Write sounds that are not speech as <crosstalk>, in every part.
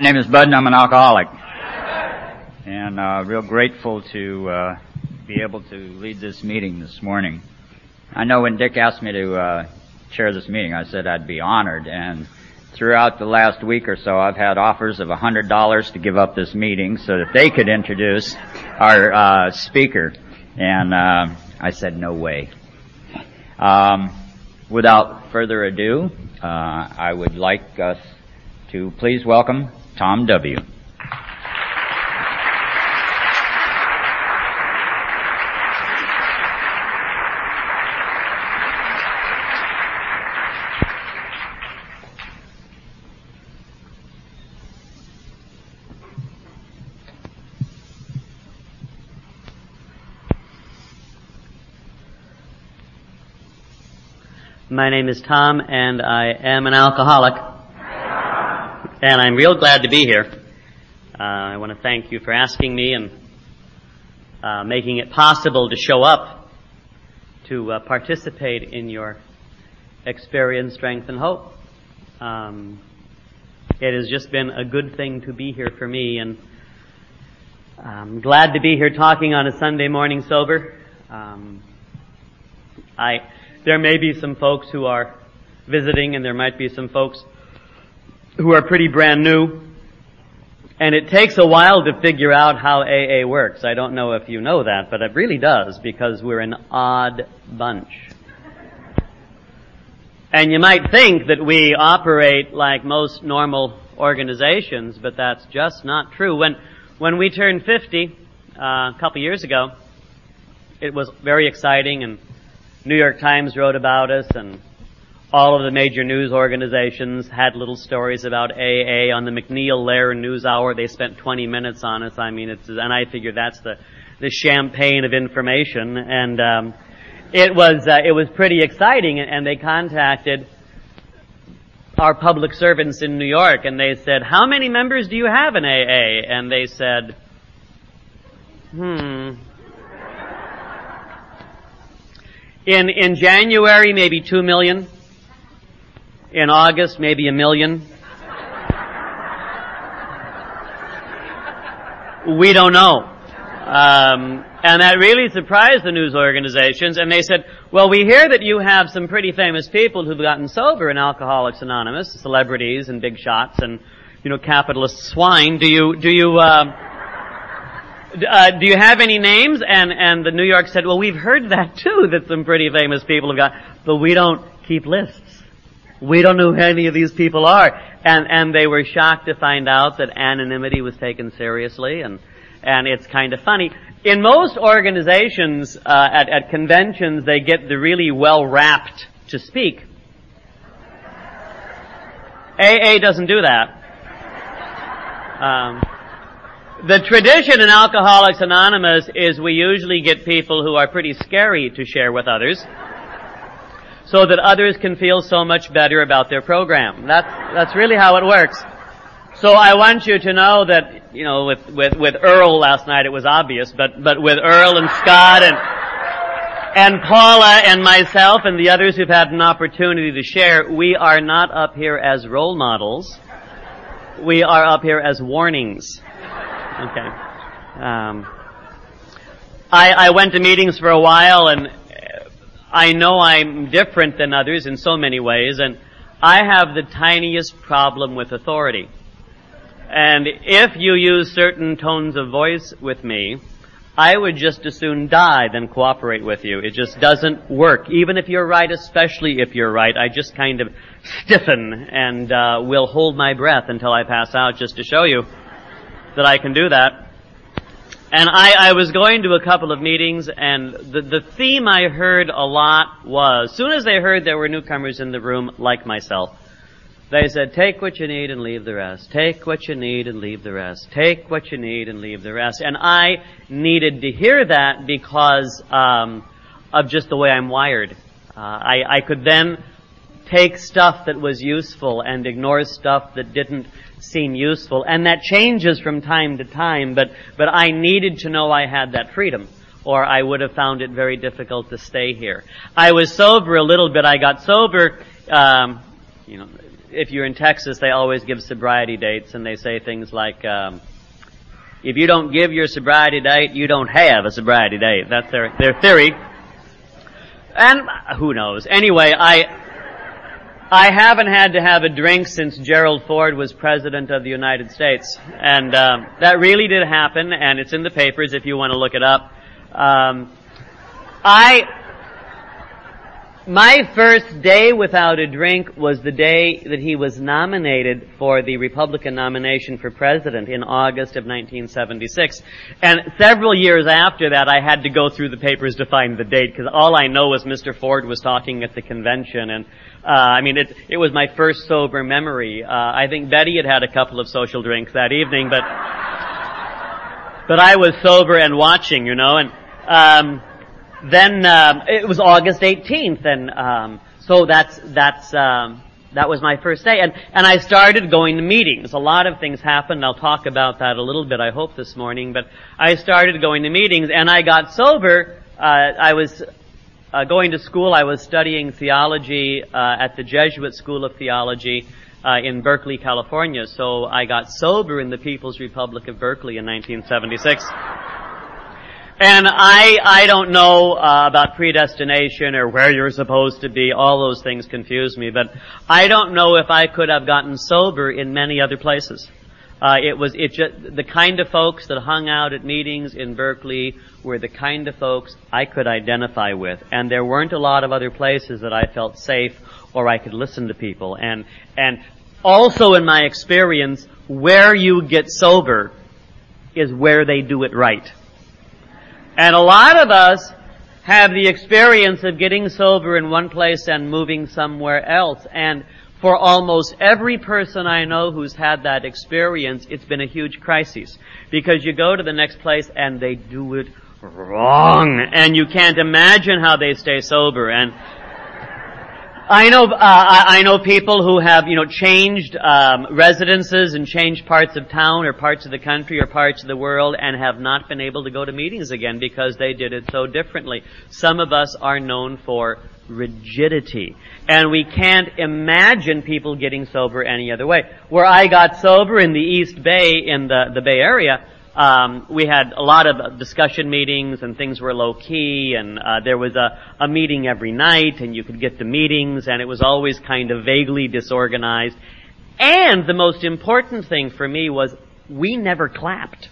My name is Bud and I'm an alcoholic. And uh, real grateful to uh, be able to lead this meeting this morning. I know when Dick asked me to uh, chair this meeting, I said I'd be honored. And throughout the last week or so, I've had offers of a $100 to give up this meeting so that they could introduce our uh, speaker. And uh, I said, no way. Um, without further ado, uh, I would like us to please welcome Tom W. My name is Tom, and I am an alcoholic. And I'm real glad to be here. Uh, I want to thank you for asking me and uh, making it possible to show up to uh, participate in your experience, strength, and hope. Um, it has just been a good thing to be here for me, and I'm glad to be here talking on a Sunday morning sober. Um, I there may be some folks who are visiting and there might be some folks who are pretty brand new. And it takes a while to figure out how AA works. I don't know if you know that, but it really does because we're an odd bunch. And you might think that we operate like most normal organizations, but that's just not true. When, when we turned 50, uh, a couple years ago, it was very exciting and New York Times wrote about us and all of the major news organizations had little stories about AA on the MacNeil Lehrer News Hour. They spent 20 minutes on us. I mean, it's, and I figured that's the, the champagne of information. And, um, it was, uh, it was pretty exciting and they contacted our public servants in New York and they said, how many members do you have in AA? And they said, hmm, In, in January, maybe two million. In August, maybe a million. We don't know. Um, and that really surprised the news organizations, and they said, well, we hear that you have some pretty famous people who've gotten sober in Alcoholics Anonymous, celebrities and big shots and, you know, capitalist swine. Do you, do you, uh, uh, do you have any names? And, and the New York said, well, we've heard that too, that some pretty famous people have got, but we don't keep lists. We don't know who any of these people are. And, and they were shocked to find out that anonymity was taken seriously and, and it's kind of funny. In most organizations, uh, at, at conventions, they get the really well wrapped to speak. AA doesn't do that. Um, the tradition in Alcoholics Anonymous is we usually get people who are pretty scary to share with others so that others can feel so much better about their program. That's, that's really how it works. So I want you to know that, you know, with, with, with Earl last night it was obvious, but, but with Earl and Scott and, and Paula and myself and the others who've had an opportunity to share, we are not up here as role models. We are up here as warnings. Okay. Um, I, I went to meetings for a while and I know I'm different than others in so many ways and I have the tiniest problem with authority. And if you use certain tones of voice with me, I would just as soon die than cooperate with you. It just doesn't work. Even if you're right, especially if you're right, I just kind of stiffen and uh, will hold my breath until I pass out just to show you that I can do that. And I, I was going to a couple of meetings and the, the theme I heard a lot was, as soon as they heard there were newcomers in the room like myself, they said, take what you need and leave the rest. Take what you need and leave the rest. Take what you need and leave the rest. And I needed to hear that because um, of just the way I'm wired. Uh, I, I could then take stuff that was useful and ignore stuff that didn't seem useful. And that changes from time to time, but, but I needed to know I had that freedom or I would have found it very difficult to stay here. I was sober a little bit. I got sober, um, you know, if you're in Texas, they always give sobriety dates, and they say things like, um, "If you don't give your sobriety date, you don't have a sobriety date." That's their their theory. And who knows? Anyway, I I haven't had to have a drink since Gerald Ford was president of the United States, and um, that really did happen, and it's in the papers if you want to look it up. Um, I my first day without a drink was the day that he was nominated for the Republican nomination for president in August of 1976. And several years after that, I had to go through the papers to find the date because all I know is Mr. Ford was talking at the convention and uh, I mean, it, it was my first sober memory. Uh, I think Betty had had a couple of social drinks that evening, but, but I was sober and watching, you know, and, um, then, um, it was August 18th, and, um, so that's, that's, um, that was my first day, and, and I started going to meetings. A lot of things happened. I'll talk about that a little bit, I hope, this morning, but I started going to meetings, and I got sober, uh, I was uh, going to school, I was studying theology uh, at the Jesuit School of Theology uh, in Berkeley, California. So I got sober in the People's Republic of Berkeley in 1976. And I, I don't know uh, about predestination or where you're supposed to be. All those things confuse me, but I don't know if I could have gotten sober in many other places. Uh, it was it just, the kind of folks that hung out at meetings in Berkeley were the kind of folks I could identify with, and there weren't a lot of other places that I felt safe or I could listen to people. And and also in my experience, where you get sober is where they do it right. And a lot of us have the experience of getting sober in one place and moving somewhere else, and for almost every person I know who's had that experience, it's been a huge crisis. Because you go to the next place and they do it wrong. And you can't imagine how they stay sober. And I know, uh, I know people who have, you know, changed um, residences and changed parts of town or parts of the country or parts of the world and have not been able to go to meetings again because they did it so differently. Some of us are known for rigidity. And we can't imagine people getting sober any other way. Where I got sober in the East Bay, in the, the Bay Area, um, we had a lot of discussion meetings and things were low key and uh, there was a, a meeting every night and you could get the meetings and it was always kind of vaguely disorganized. And the most important thing for me was we never clapped.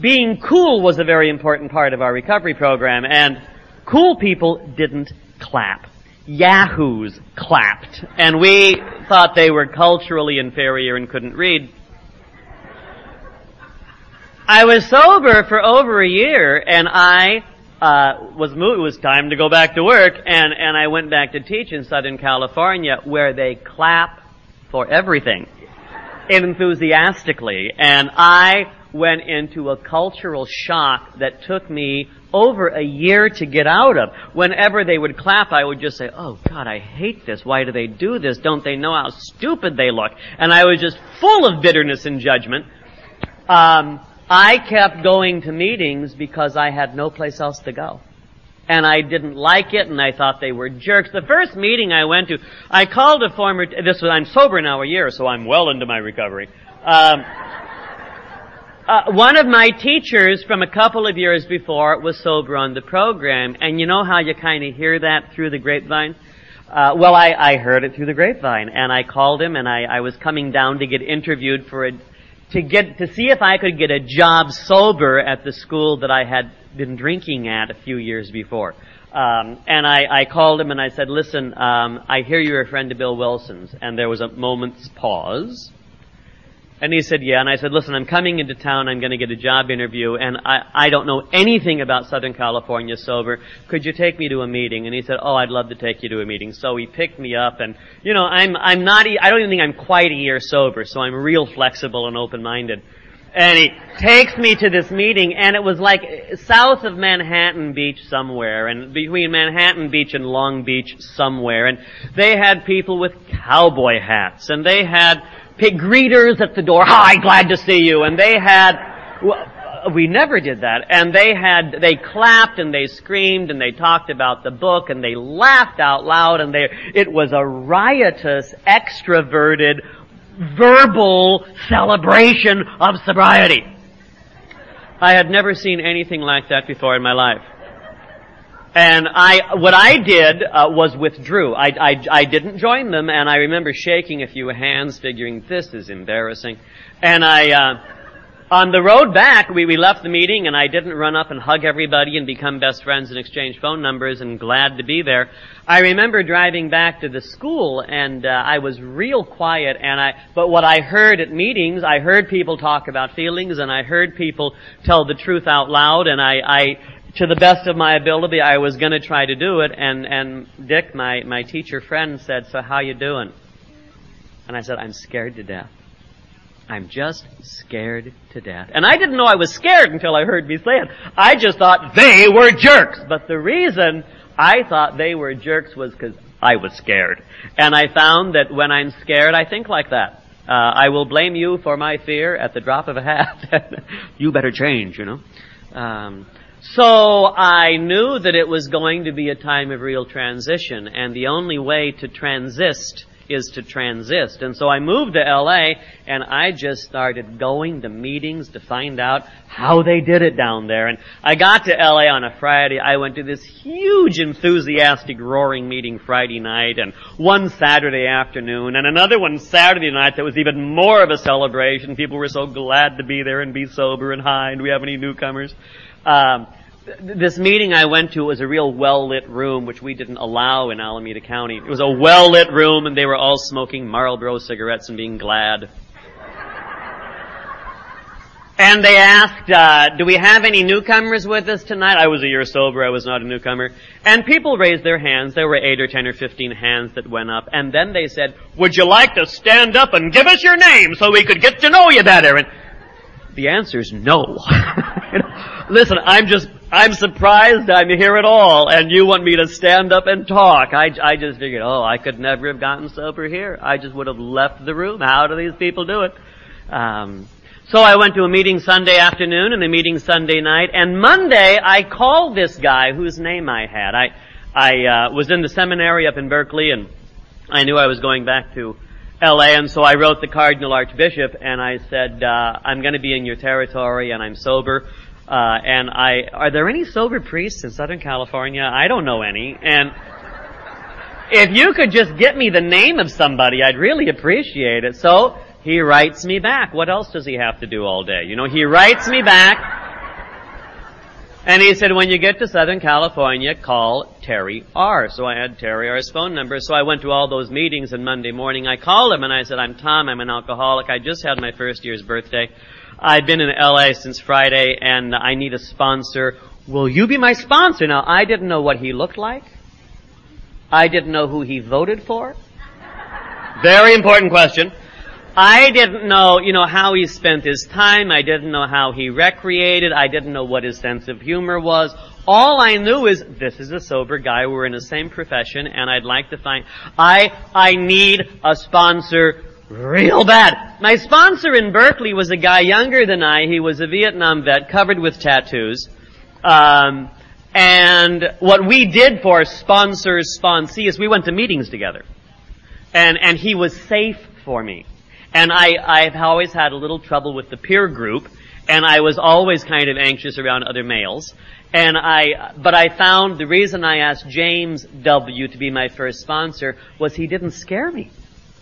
Being cool was a very important part of our recovery program and Cool people didn't clap. Yahoos clapped. And we thought they were culturally inferior and couldn't read. I was sober for over a year and I uh, was moved, it was time to go back to work and, and I went back to teach in Southern California where they clap for everything enthusiastically and I went into a cultural shock that took me over a year to get out of. Whenever they would clap, I would just say, oh God, I hate this. Why do they do this? Don't they know how stupid they look? And I was just full of bitterness and judgment. Um, I kept going to meetings because I had no place else to go. And I didn't like it and I thought they were jerks. The first meeting I went to, I called a former, this was, I'm sober now a year, so I'm well into my recovery. Um, <laughs> uh, one of my teachers from a couple of years before was sober on the program, and you know how you kind of hear that through the grapevine? Uh, well, I, I heard it through the grapevine, and I called him, and I, I was coming down to get interviewed for a, to get, to see if I could get a job sober at the school that I had been drinking at a few years before. Um, and I, I called him and I said, listen, um, I hear you're a friend of Bill Wilson's. And there was a moment's pause. And he said, yeah. And I said, listen, I'm coming into town. I'm going to get a job interview and I, I don't know anything about Southern California sober. Could you take me to a meeting? And he said, oh, I'd love to take you to a meeting. So he picked me up and, you know, I'm, I'm not, I don't even think I'm quite a year sober. So I'm real flexible and open-minded. And he takes me to this meeting and it was like south of Manhattan Beach somewhere and between Manhattan Beach and Long Beach somewhere. And they had people with cowboy hats and they had pig greeters at the door. Hi, glad to see you. And they had uh, we never did that. And they had, they clapped and they screamed and they talked about the book and they laughed out loud and they, it was a riotous, extroverted, verbal celebration of sobriety. I had never seen anything like that before in my life. And I, what I did uh, was withdrew. I, I, I didn't join them, and I remember shaking a few hands, figuring this is embarrassing. And I, uh, on the road back, we, we left the meeting, and I didn't run up and hug everybody and become best friends and exchange phone numbers, and glad to be there. I remember driving back to the school, and uh, I was real quiet. And I, but what I heard at meetings, I heard people talk about feelings, and I heard people tell the truth out loud, and I, I to the best of my ability, I was going to try to do it. And and Dick, my my teacher friend, said, "So how you doing?" And I said, "I'm scared to death. I'm just scared to death." And I didn't know I was scared until I heard me say it. I just thought they were jerks. But the reason I thought they were jerks was because I was scared. And I found that when I'm scared, I think like that. Uh, I will blame you for my fear at the drop of a hat. <laughs> you better change, you know. Um, so I knew that it was going to be a time of real transition, and the only way to transist is to transist. And so I moved to LA, and I just started going to meetings to find out how they did it down there. And I got to LA on a Friday. I went to this huge, enthusiastic, roaring meeting Friday night, and one Saturday afternoon, and another one Saturday night that was even more of a celebration. People were so glad to be there and be sober and high. Do we have any newcomers? Um, this meeting I went to was a real well-lit room, which we didn't allow in Alameda County. It was a well-lit room, and they were all smoking Marlboro cigarettes and being glad. And they asked, uh, do we have any newcomers with us tonight? I was a year sober, I was not a newcomer. And people raised their hands. There were eight or ten or fifteen hands that went up. And then they said, would you like to stand up and give us your name so we could get to know you better? And the answer is no. <laughs> <laughs> Listen, I'm just, I'm surprised I'm here at all, and you want me to stand up and talk. I, I just figured, oh, I could never have gotten sober here. I just would have left the room. How do these people do it? Um, so I went to a meeting Sunday afternoon and a meeting Sunday night, and Monday I called this guy whose name I had. I, I uh, was in the seminary up in Berkeley, and I knew I was going back to LA, and so I wrote the Cardinal Archbishop, and I said, uh, I'm going to be in your territory, and I'm sober. Uh, and I, are there any sober priests in Southern California? I don't know any. And if you could just get me the name of somebody, I'd really appreciate it. So he writes me back. What else does he have to do all day? You know, he writes me back. And he said, when you get to Southern California, call Terry R. So I had Terry R's phone number. So I went to all those meetings and Monday morning I called him and I said, I'm Tom, I'm an alcoholic. I just had my first year's birthday. I've been in LA since Friday and I need a sponsor. Will you be my sponsor? Now, I didn't know what he looked like. I didn't know who he voted for. Very important question. I didn't know, you know, how he spent his time. I didn't know how he recreated. I didn't know what his sense of humor was. All I knew is this is a sober guy. We're in the same profession and I'd like to find, I, I need a sponsor real bad. My sponsor in Berkeley was a guy younger than I. He was a Vietnam vet, covered with tattoos. Um, and what we did for sponsors, sponsees, we went to meetings together. And, and he was safe for me. And I, I've always had a little trouble with the peer group, and I was always kind of anxious around other males. And I, but I found the reason I asked James W. to be my first sponsor was he didn't scare me.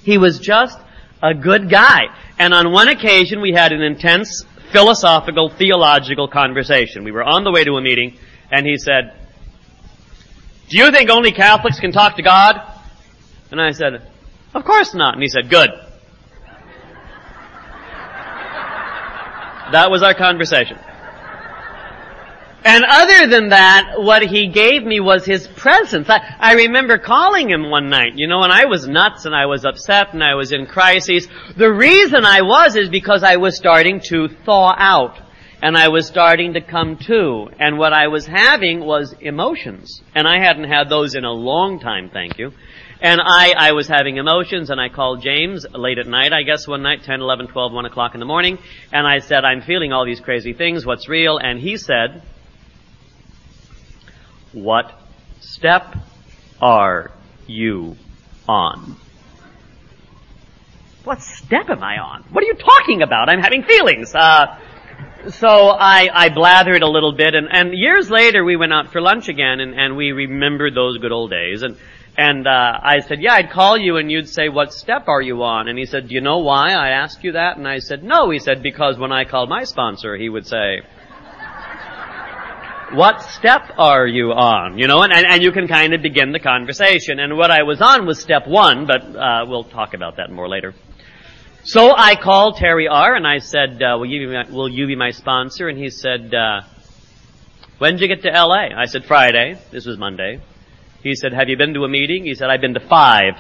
He was just a good guy. And on one occasion we had an intense philosophical, theological conversation. We were on the way to a meeting and he said, do you think only Catholics can talk to God? And I said, of course not. And he said, good. That was our conversation. And other than that, what he gave me was his presence. I, I remember calling him one night, you know, and I was nuts and I was upset and I was in crises. The reason I was is because I was starting to thaw out and I was starting to come to. And what I was having was emotions. And I hadn't had those in a long time, thank you. And I, I was having emotions and I called James late at night, I guess one night, 10, 11, 12, 1 o'clock in the morning, and I said, I'm feeling all these crazy things, what's real? And he said, what step are you on? What step am I on? What are you talking about? I'm having feelings. Uh, so I, I blathered a little bit and, and years later we went out for lunch again and, and we remembered those good old days and and uh, I said, yeah, I'd call you and you'd say, what step are you on? And he said, do you know why I asked you that? And I said, no. He said, because when I called my sponsor, he would say, what step are you on? You know, and, and, and you can kind of begin the conversation. And what I was on was step one, but uh, we'll talk about that more later. So I called Terry R. and I said, uh, will, you be my, will you be my sponsor? And he said, uh, when did you get to LA? I said, Friday. This was Monday. He said, have you been to a meeting? He said, I've been to five.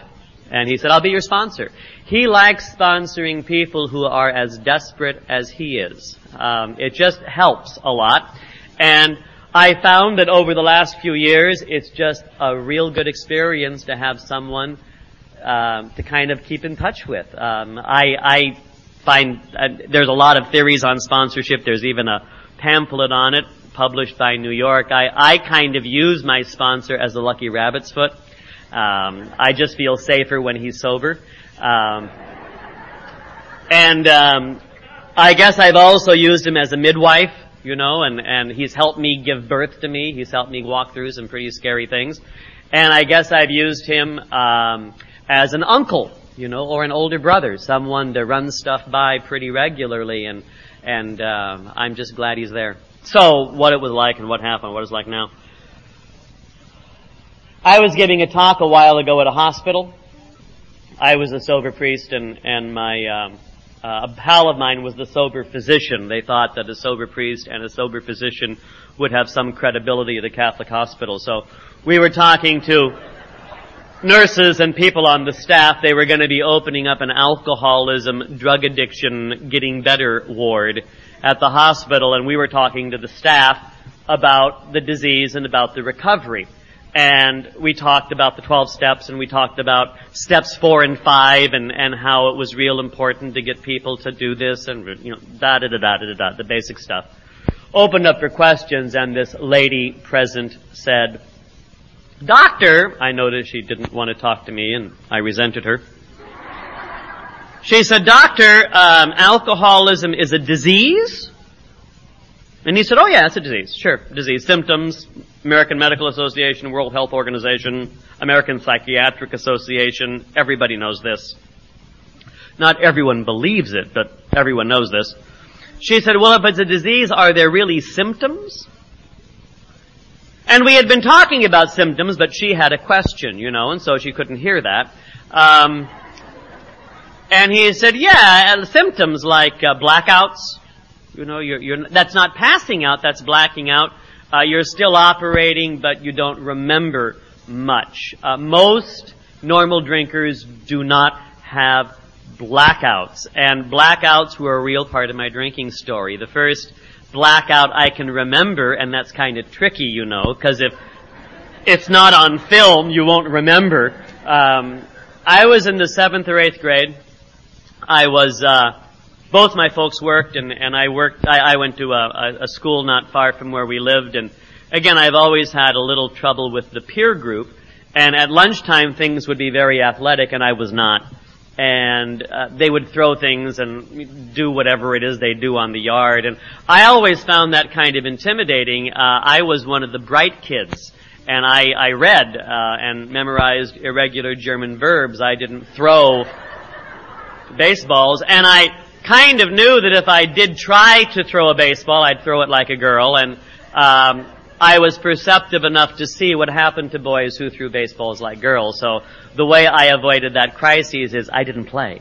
And he said, I'll be your sponsor. He likes sponsoring people who are as desperate as he is. Um, it just helps a lot. And I found that over the last few years, it's just a real good experience to have someone um, to kind of keep in touch with. Um, I, I find uh, there's a lot of theories on sponsorship. There's even a pamphlet on it published by New York. I, I kind of use my sponsor as a lucky rabbit's foot. Um, I just feel safer when he's sober. Um, and um, I guess I've also used him as a midwife, you know, and, and he's helped me give birth to me. He's helped me walk through some pretty scary things. And I guess I've used him um, as an uncle, you know, or an older brother, someone to run stuff by pretty regularly, and and um, I'm just glad he's there. So, what it was like and what happened, what it's like now. I was giving a talk a while ago at a hospital. I was a sober priest and, and my, um, uh, a pal of mine was the sober physician. They thought that a sober priest and a sober physician would have some credibility at a Catholic hospital. So we were talking to nurses and people on the staff. They were going to be opening up an alcoholism, drug addiction, getting better ward at the hospital and we were talking to the staff about the disease and about the recovery. And we talked about the 12 steps and we talked about steps four and five and, and how it was real important to get people to do this and, you know, da da da da da da, the basic stuff. Opened up for questions and this lady present said, Doctor, I noticed she didn't want to talk to me and I resented her. She said, Doctor, um, alcoholism is a disease? And he said, oh yeah, it's a disease. Sure, disease. Symptoms, American Medical Association, World Health Organization, American Psychiatric Association, everybody knows this. Not everyone believes it, but everyone knows this. She said, well, if it's a disease, are there really symptoms? And we had been talking about symptoms, but she had a question, you know, and so she couldn't hear that. Um, and he said, yeah, symptoms like uh, blackouts. You know, you're, you're, that's not passing out, that's blacking out. Uh, you're still operating, but you don't remember much. Uh, most normal drinkers do not have blackouts, and blackouts were a real part of my drinking story. The first blackout I can remember, and that's kind of tricky, you know, because if it's not on film, you won't remember. Um, I was in the seventh or eighth grade. I was, uh, both my folks worked and, and I worked, I, I went to a, a, school not far from where we lived and again, I've always had a little trouble with the peer group and at lunchtime things would be very athletic and I was not. And uh, they would throw things and do whatever it is they do on the yard. And I always found that kind of intimidating. Uh, I was one of the bright kids and I, I read uh, and memorized irregular German verbs. I didn't throw baseballs, and I kind of knew that if I did try to throw a baseball, I'd throw it like a girl, and um, I was perceptive enough to see what happened to boys who threw baseballs like girls. So the way I avoided that crisis is I didn't play.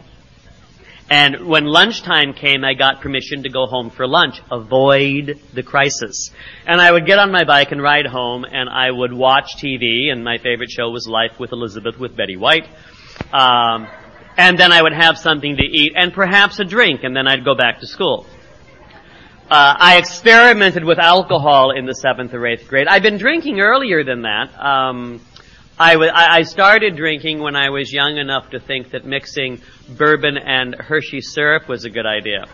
And when lunchtime came, I got permission to go home for lunch. Avoid the crisis. And I would get on my bike and ride home, and I would watch TV, and my favorite show was Life with Elizabeth with Betty White. Um, and then I would have something to eat and perhaps a drink, and then I'd go back to school. Uh, I experimented with alcohol in the seventh or eighth grade. I'd been drinking earlier than that, um, I, w- I started drinking when I was young enough to think that mixing bourbon and Hershey syrup was a good idea.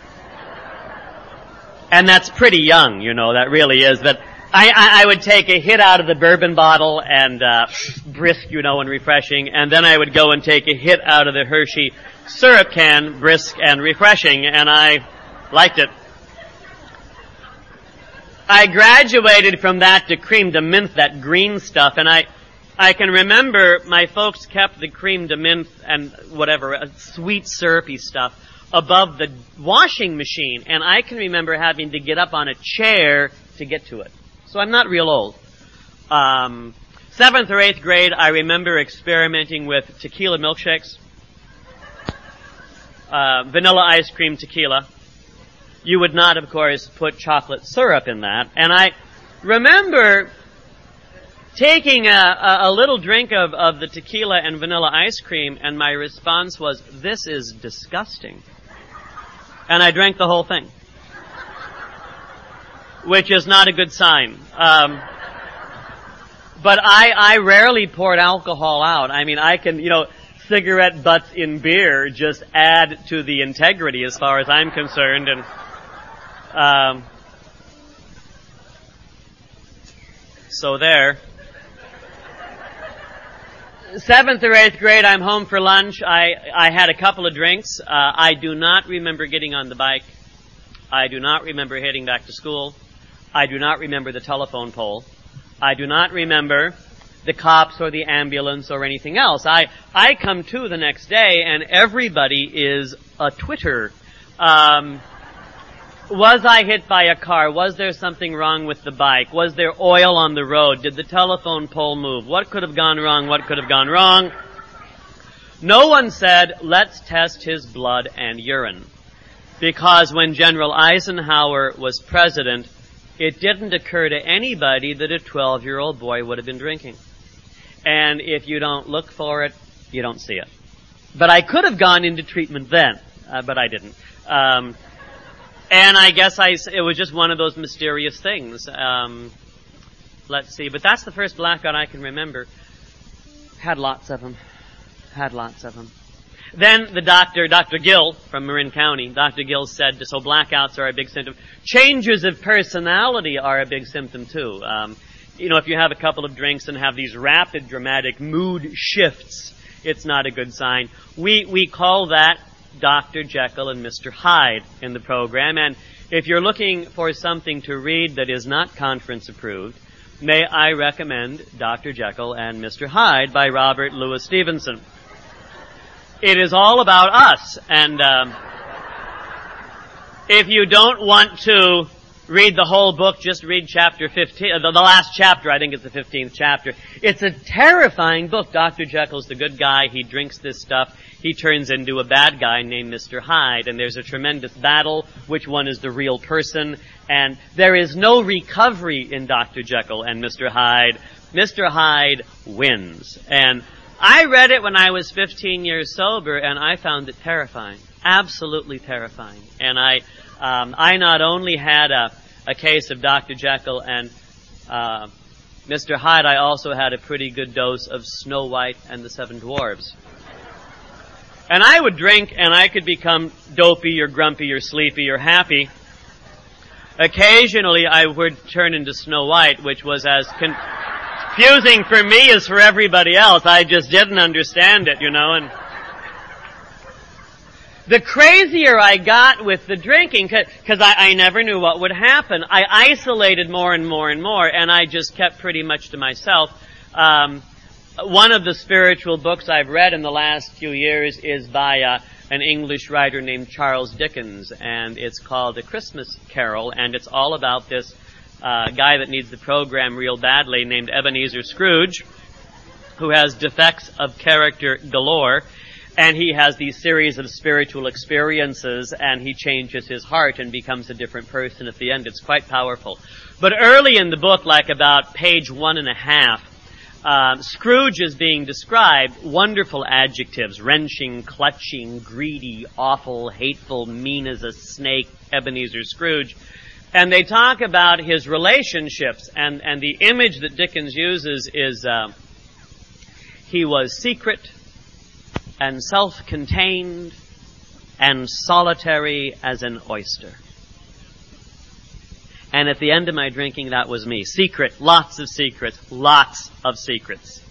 And that's pretty young, you know, that really is. That I, I, I would take a hit out of the bourbon bottle and uh, brisk, you know, and refreshing, and then I would go and take a hit out of the Hershey syrup can, brisk and refreshing, and I liked it. I graduated from that to crème de menthe, that green stuff, and I, I can remember my folks kept the crème de menthe and whatever, uh, sweet syrupy stuff above the washing machine, and I can remember having to get up on a chair to get to it. So I'm not real old. Um, seventh or eighth grade, I remember experimenting with tequila milkshakes, uh, vanilla ice cream tequila. You would not, of course, put chocolate syrup in that. And I remember taking a, a, a little drink of, of the tequila and vanilla ice cream, and my response was, "This is disgusting." And I drank the whole thing which is not a good sign. Um, but I, I rarely poured alcohol out. I mean, I can, you know, cigarette butts in beer just add to the integrity as far as I'm concerned. And um, so there. Seventh or eighth grade, I'm home for lunch. I I had a couple of drinks. Uh, I do not remember getting on the bike. I do not remember heading back to school. I do not remember the telephone pole. I do not remember the cops or the ambulance or anything else. I, I come to the next day and everybody is a Twitter. Um, was I hit by a car? Was there something wrong with the bike? Was there oil on the road? Did the telephone pole move? What could have gone wrong? What could have gone wrong? No one said, let's test his blood and urine. Because when General Eisenhower was president, it didn't occur to anybody that a 12 year old boy would have been drinking. And if you don't look for it, you don't see it. But I could have gone into treatment then, uh, but I didn't. Um, and I guess I, it was just one of those mysterious things. Um, let's see, but that's the first blackout I can remember. Had lots of them. Had lots of them. Then the doctor, Dr. Gill from Marin County, Dr. Gill said, so blackouts are a big symptom. Changes of personality are a big symptom too. Um, you know, if you have a couple of drinks and have these rapid, dramatic mood shifts, it's not a good sign. We, we call that Dr. Jekyll and Mr. Hyde in the program. And if you're looking for something to read that is not conference approved, may I recommend Dr. Jekyll and Mr. Hyde by Robert Louis Stevenson. It is all about us. And um, if you don't want to read the whole book, just read chapter 15, uh, the, the last chapter, I think it's the 15th chapter. It's a terrifying book. Dr. Jekyll's the good guy. He drinks this stuff. He turns into a bad guy named Mr. Hyde, and there's a tremendous battle. Which one is the real person? And there is no recovery in Dr. Jekyll and Mr. Hyde. Mr. Hyde wins. And I read it when I was 15 years sober, and I found it terrifying, absolutely terrifying. And I, um, I not only had a, a case of Dr. Jekyll and uh, Mr. Hyde, I also had a pretty good dose of Snow White and the Seven Dwarfs. And I would drink, and I could become dopey or grumpy or sleepy or happy. Occasionally, I would turn into Snow White, which was as con- confusing for me as for everybody else. I just didn't understand it, you know, and the crazier I got with the drinking, because I, I never knew what would happen, I isolated more and more and more, and I just kept pretty much to myself. Um, one of the spiritual books I've read in the last few years is by uh, an English writer named Charles Dickens, and it's called A Christmas Carol, and it's all about this uh, guy that needs the program real badly named Ebenezer Scrooge, who has defects of character galore, and he has these series of spiritual experiences, and he changes his heart and becomes a different person at the end. It's quite powerful. But early in the book, like about page one and a half, uh, Scrooge is being described, wonderful adjectives, wrenching, clutching, greedy, awful, hateful, mean as a snake, Ebenezer Scrooge. And they talk about his relationships, and, and the image that Dickens uses is uh, He was secret and self-contained and solitary as an oyster. And at the end of my drinking, that was me. Secret, lots of secrets, lots of secrets.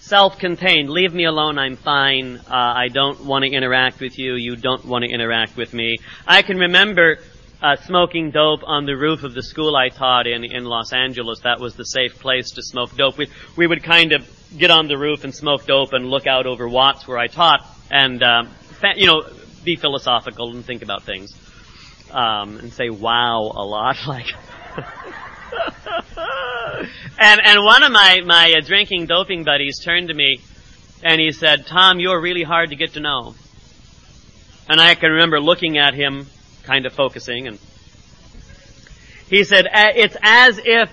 Self-contained, leave me alone, I'm fine, uh, I don't want to interact with you, you don't want to interact with me. I can remember uh, smoking dope on the roof of the school I taught in in Los Angeles. That was the safe place to smoke dope. We we would kind of get on the roof and smoke dope and look out over Watts where I taught, and um, you know be philosophical and think about things, um, and say wow a lot, <laughs> like. and and one of my my uh, drinking doping buddies turned to me, and he said, "Tom, you're really hard to get to know." And I can remember looking at him, kind of focusing, and he said, "It's as if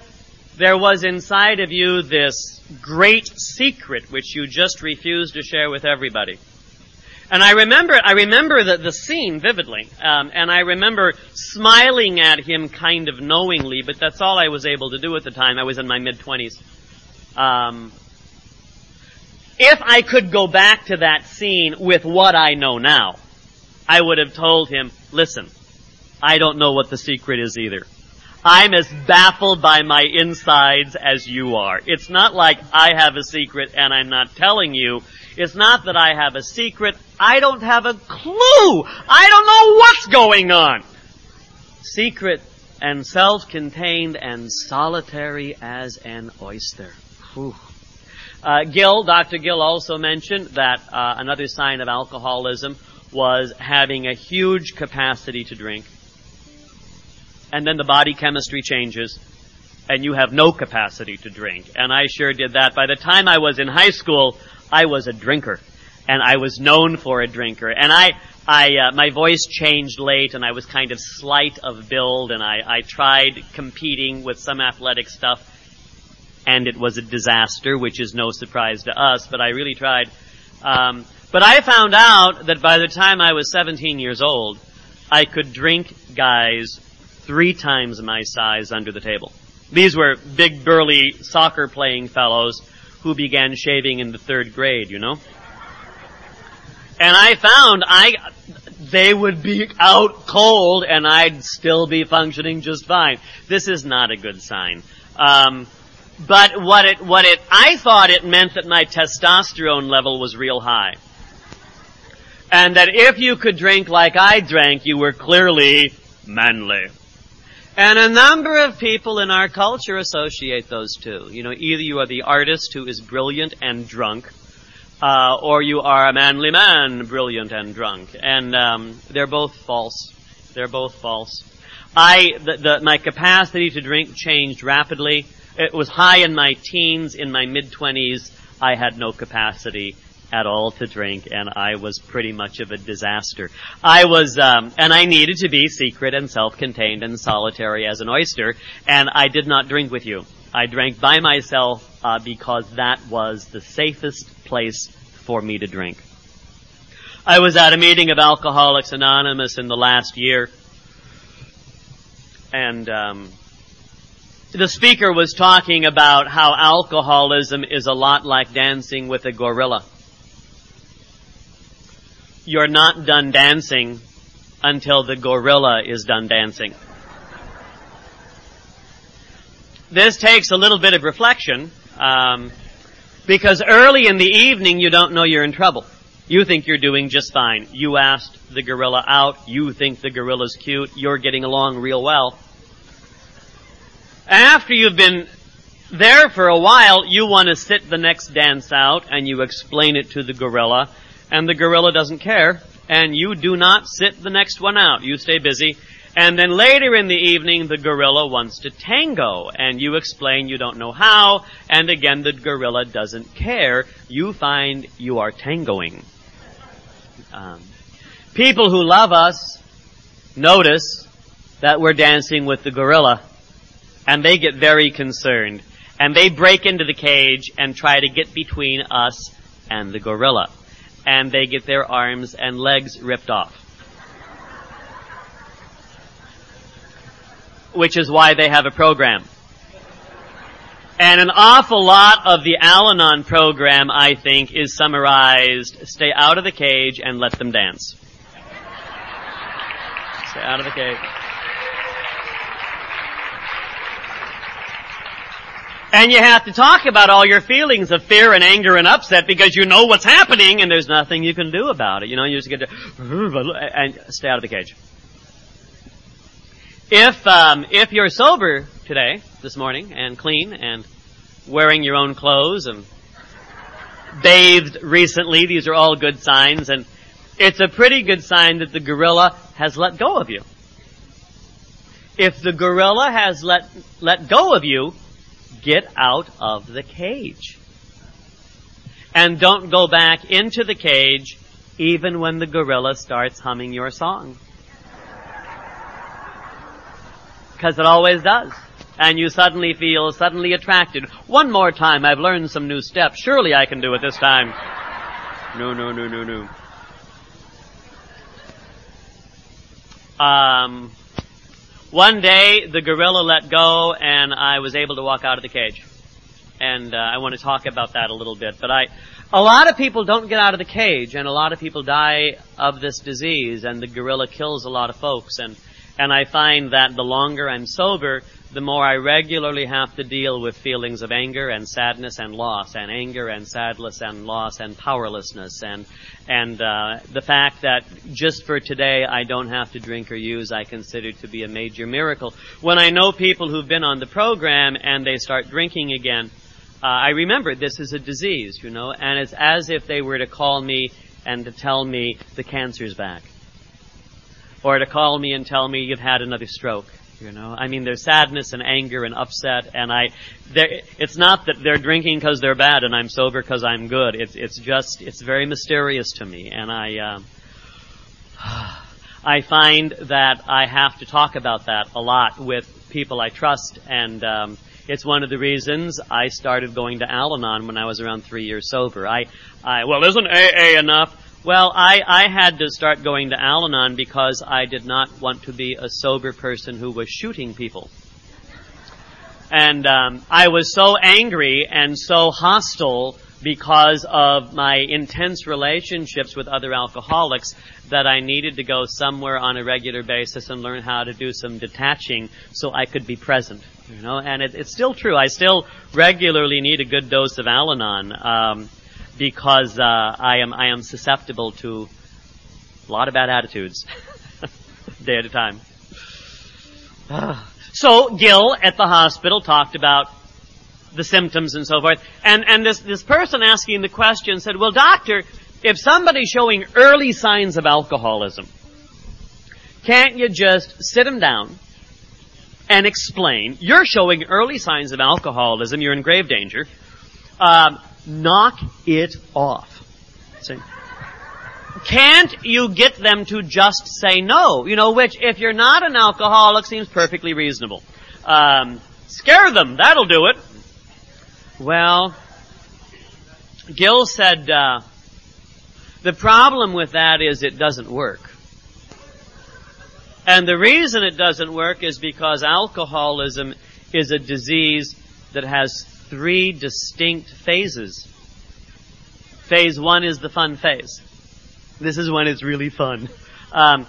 there was inside of you this great secret which you just refused to share with everybody." And I remember, I remember the, the scene vividly, um, and I remember smiling at him kind of knowingly, but that's all I was able to do at the time. I was in my mid twenties. Um, if I could go back to that scene with what I know now, I would have told him, listen, I don't know what the secret is either. I'm as baffled by my insides as you are. It's not like I have a secret and I'm not telling you. It's not that I have a secret. I don't have a clue. I don't know what's going on. Secret and self-contained and solitary as an oyster. Uh, Gill, Dr. Gill also mentioned that uh, another sign of alcoholism was having a huge capacity to drink and then the body chemistry changes and you have no capacity to drink. And I sure did that. By the time I was in high school, I was a drinker. And I was known for a drinker. And I, I, uh, my voice changed late and I was kind of slight of build and I, I tried competing with some athletic stuff and it was a disaster, which is no surprise to us, but I really tried. Um, but I found out that by the time I was 17 years old, I could drink guys three times my size under the table. These were big burly soccer playing fellows who began shaving in the third grade, you know? And I found I, they would be out cold and I'd still be functioning just fine. This is not a good sign. Um, but what it, what it, I thought it meant that my testosterone level was real high. And that if you could drink like I drank, you were clearly manly. And a number of people in our culture associate those two. You know, either you are the artist who is brilliant and drunk, uh, or you are a manly man, brilliant and drunk. And um, they're both false. They're both false. I, the, the, my capacity to drink changed rapidly. It was high in my teens. In my mid twenties, I had no capacity at all to drink, and I was pretty much of a disaster. I was, um, and I needed to be secret and self-contained and solitary as an oyster, and I did not drink with you. I drank by myself uh, because that was the safest place for me to drink. I was at a meeting of Alcoholics Anonymous in the last year, and um, the speaker was talking about how alcoholism is a lot like dancing with a gorilla you're not done dancing until the gorilla is done dancing. This takes a little bit of reflection, um, because early in the evening you don't know you're in trouble. You think you're doing just fine. You asked the gorilla out. You think the gorilla's cute. You're getting along real well. After you've been there for a while, you want to sit the next dance out and you explain it to the gorilla and the gorilla doesn't care, and you do not sit the next one out. You stay busy. And then later in the evening, the gorilla wants to tango, and you explain you don't know how, and again the gorilla doesn't care. You find you are tangoing. Um, people who love us notice that we're dancing with the gorilla, and they get very concerned, and they break into the cage and try to get between us and the gorilla and they get their arms and legs ripped off. Which is why they have a program. And an awful lot of the Al-Anon program, I think, is summarized, stay out of the cage and let them dance. Stay out of the cage. And you have to talk about all your feelings of fear and anger and upset because you know what's happening and there's nothing you can do about it. You know, you just get to, and stay out of the cage. If, um, if you're sober today, this morning, and clean, and wearing your own clothes, and bathed recently, these are all good signs, and it's a pretty good sign that the gorilla has let go of you. If the gorilla has let, let go of you, get out of the cage. And don't go back into the cage even when the gorilla starts humming your song. Because it always does. And you suddenly feel suddenly attracted. One more time, I've learned some new steps. Surely I can do it this time. No, no, no, no, no. Um, one day, the gorilla let go, and I was able to walk out of the cage. And uh, I want to talk about that a little bit. But I, a lot of people don't get out of the cage, and a lot of people die of this disease, and the gorilla kills a lot of folks. And and I find that the longer I'm sober, the more I regularly have to deal with feelings of anger and sadness and loss, and anger and sadness and loss and powerlessness, and and uh, the fact that just for today I don't have to drink or use, I consider to be a major miracle. When I know people who've been on the program and they start drinking again, uh, I remember this is a disease, you know, and it's as if they were to call me and to tell me the cancer's back or to call me and tell me you've had another stroke. You know, I mean, there's sadness and anger and upset, and I, there it's not that they're drinking because they're bad and I'm sober because I'm good. It's, it's just, it's very mysterious to me, and I, uh, <sighs> I find that I have to talk about that a lot with people I trust, and um, it's one of the reasons I started going to Al-Anon when I was around three years sober. I, I, well, isn't AA enough? Well, I, I had to start going to Al Anon because I did not want to be a sober person who was shooting people. And um, I was so angry and so hostile because of my intense relationships with other alcoholics that I needed to go somewhere on a regular basis and learn how to do some detaching so I could be present. You know, and it, it's still true. I still regularly need a good dose of Al-Anon. Um, because uh, I am I am susceptible to a lot of bad attitudes, <laughs> day at a time. <sighs> so Gil at the hospital talked about the symptoms and so forth, and and this this person asking the question said, "Well, doctor, if somebody's showing early signs of alcoholism, can't you just sit them down?" And explain, you're showing early signs of alcoholism, you're in grave danger. Um, knock it off. See? Can't you get them to just say no? You know, which, if you're not an alcoholic, seems perfectly reasonable. Um, scare them, that'll do it. Well, Gil said, uh, the problem with that is it doesn't work. And the reason it doesn't work is because alcoholism is a disease that has three distinct phases. Phase one is the fun phase. This is when it's really fun. Um,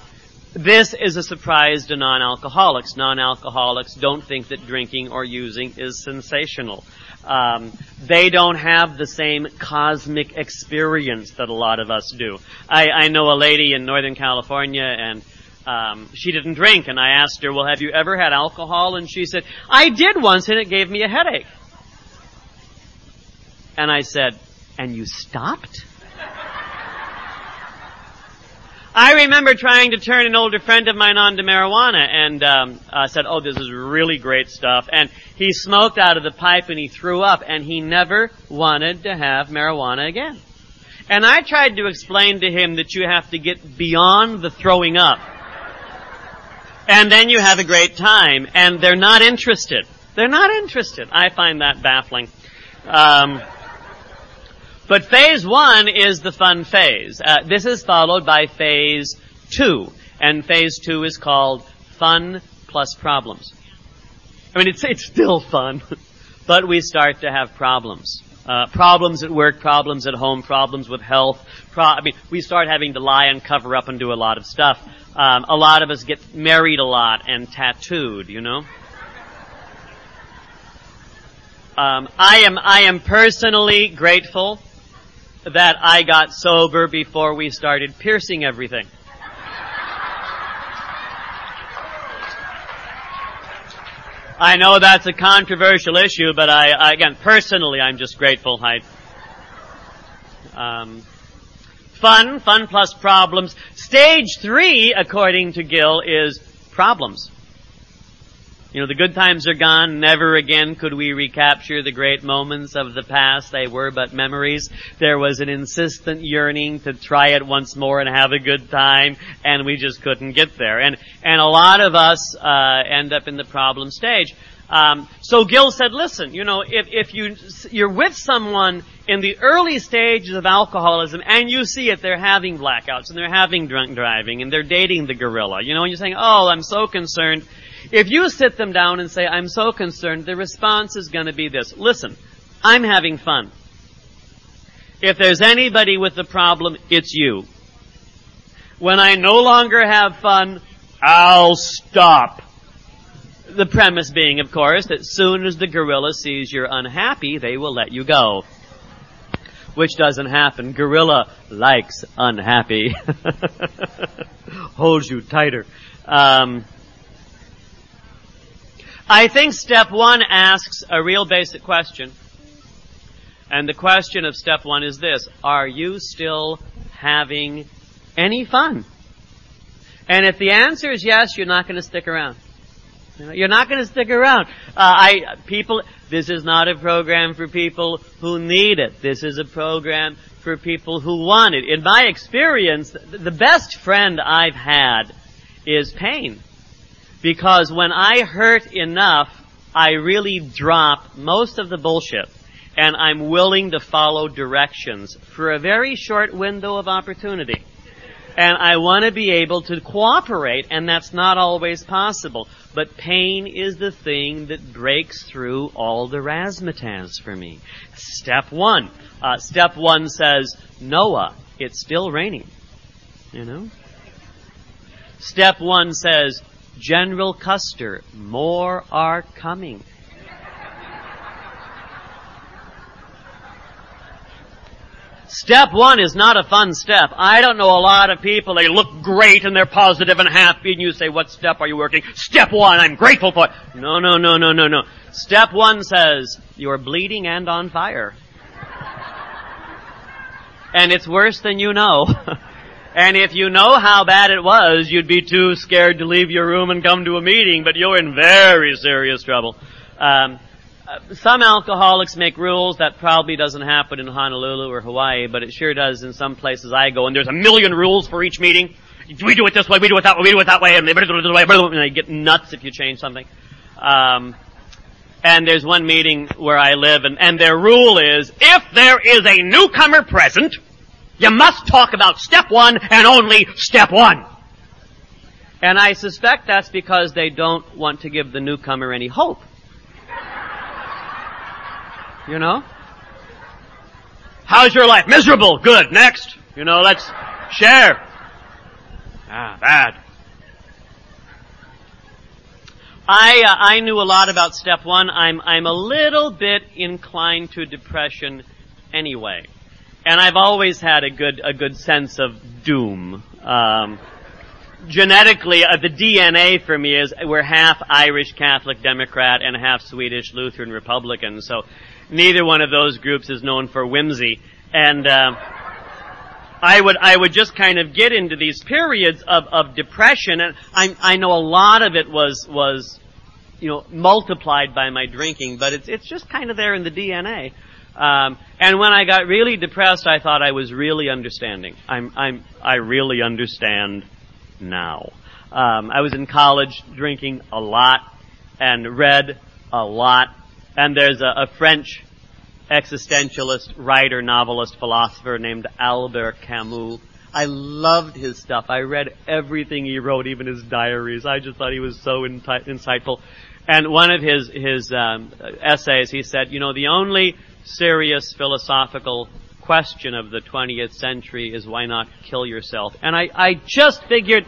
this is a surprise to non-alcoholics. Non-alcoholics don't think that drinking or using is sensational. Um, they don't have the same cosmic experience that a lot of us do. I, I know a lady in Northern California and um, she didn't drink, and I asked her, "Well, have you ever had alcohol?" And she said, "I did once, and it gave me a headache." And I said, and you stopped? I remember trying to turn an older friend of mine on to marijuana and um, uh, said, oh, this is really great stuff. And he smoked out of the pipe and he threw up and he never wanted to have marijuana again. And I tried to explain to him that you have to get beyond the throwing up. And then you have a great time. And they're not interested. They're not interested. I find that baffling. Um, but phase one is the fun phase. Uh, this is followed by phase two, and phase two is called fun plus problems. I mean, it's it's still fun, <laughs> but we start to have problems. Uh, problems at work, problems at home, problems with health. Pro- I mean, we start having to lie and cover up and do a lot of stuff. Um, a lot of us get married a lot and tattooed, you know. Um, I am I am personally grateful that I got sober before we started piercing everything. I know that's a controversial issue, but I, I again, personally, I'm just grateful. I, um, fun, fun plus problems. Stage three, according to Gill, is problems. You know, the good times are gone. Never again could we recapture the great moments of the past. They were but memories. There was an insistent yearning to try it once more and have a good time, and we just couldn't get there. And and a lot of us uh, end up in the problem stage. Um, so Gill said, "Listen, you know, if if you you're with someone in the early stages of alcoholism and you see it, they're having blackouts and they're having drunk driving and they're dating the gorilla, you know, and you're saying, "Oh, I'm so concerned." If you sit them down and say, I'm so concerned, the response is going to be this. Listen, I'm having fun. If there's anybody with the problem, it's you. When I no longer have fun, I'll stop. The premise being, of course, that soon as the gorilla sees you're unhappy, they will let you go. Which doesn't happen. Gorilla likes unhappy. <laughs> Holds you tighter. Um, I think step one asks a real basic question. And the question of step one is this. Are you still having any fun? And if the answer is yes, you're not going to stick around. You're not going to stick around. Uh, I people. This is not a program for people who need it. This is a program for people who want it. In my experience, the best friend I've had is pain. Because when I hurt enough, I really drop most of the bullshit and I'm willing to follow directions for a very short window of opportunity. And I want to be able to cooperate, and that's not always possible. But pain is the thing that breaks through all the razzmatazz for me. Step one. Uh, step one says, Noah, it's still raining. You know? Step one says, General Custer, more are coming. Step one is not a fun step. I don't know a lot of people, they look great and they're positive and happy and you say, what step are you working? Step one, I'm grateful for it. No, no, no, no, no, no. Step one says, you're bleeding and on fire. and it's worse than you know. <laughs> And if you know how bad it was, you'd be too scared to leave your room and come to a meeting, but you're in very serious trouble. Um, uh, some alcoholics make rules. That probably doesn't happen in Honolulu or Hawaii, but it sure does in some places I go. And there's a million rules for each meeting. We do it this way, we do it that way, we do it that way, and they, and they get nuts if you change something. Um, and there's one meeting where I live, and, and their rule is, if there is a newcomer present, you must talk about step one and only step one. And I suspect that's because they don't want to give the newcomer any hope. You know? How's your life? Miserable. Good. Next. You know, let's share. Ah, bad. I uh, I knew a lot about step one. I'm I'm a little bit inclined to depression anyway and I've always had a good a good sense of doom. Um, genetically, uh, the DNA for me is we're half Irish Catholic Democrat and half Swedish Lutheran Republican. So neither one of those groups is known for whimsy, and uh, I would I would just kind of get into these periods of, of depression, and I I know a lot of it was was you know multiplied by my drinking, but it's it's just kind of there in the DNA. Um, and when I got really depressed, I thought I was really understanding. I'm, I'm, I really understand now. Um, I was in college drinking a lot and read a lot. And there's a, a French existentialist, writer, novelist, philosopher named Albert Camus. I loved his stuff. I read everything he wrote, even his diaries. I just thought he was so insightful. And one of his his um, essays, he said, you know, the only serious philosophical question of the 20th century is why not kill yourself? And I, I just figured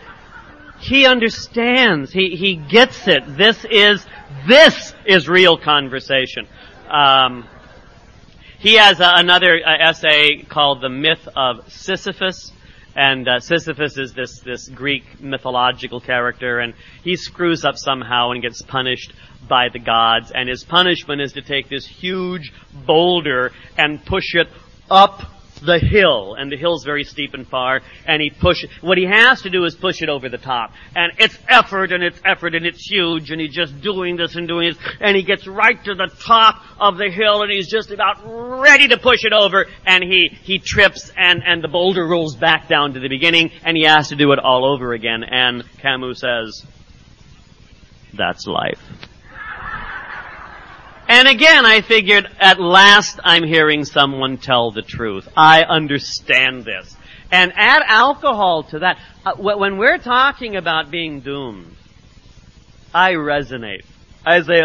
he understands. He, he gets it. This is, this is real conversation. Um, he has a, another uh, essay called The Myth of Sisyphus. And uh, Sisyphus is this this Greek mythological character, and he screws up somehow and gets punished by the gods. And his punishment is to take this huge boulder and push it up the hill, and the hill's very steep and far, and he push what he has to do is push it over the top. And it's effort and it's effort and it's huge, and he's just doing this and doing this, and he gets right to the top of the hill and he's just about ready to push it over, and he, he trips and, and the boulder rolls back down to the beginning, and he has to do it all over again, and Camus says, that's life. And again, I figured, at last I'm hearing someone tell the truth. I understand this. And add alcohol to that. Uh, when we're talking about being doomed, I resonate. I say,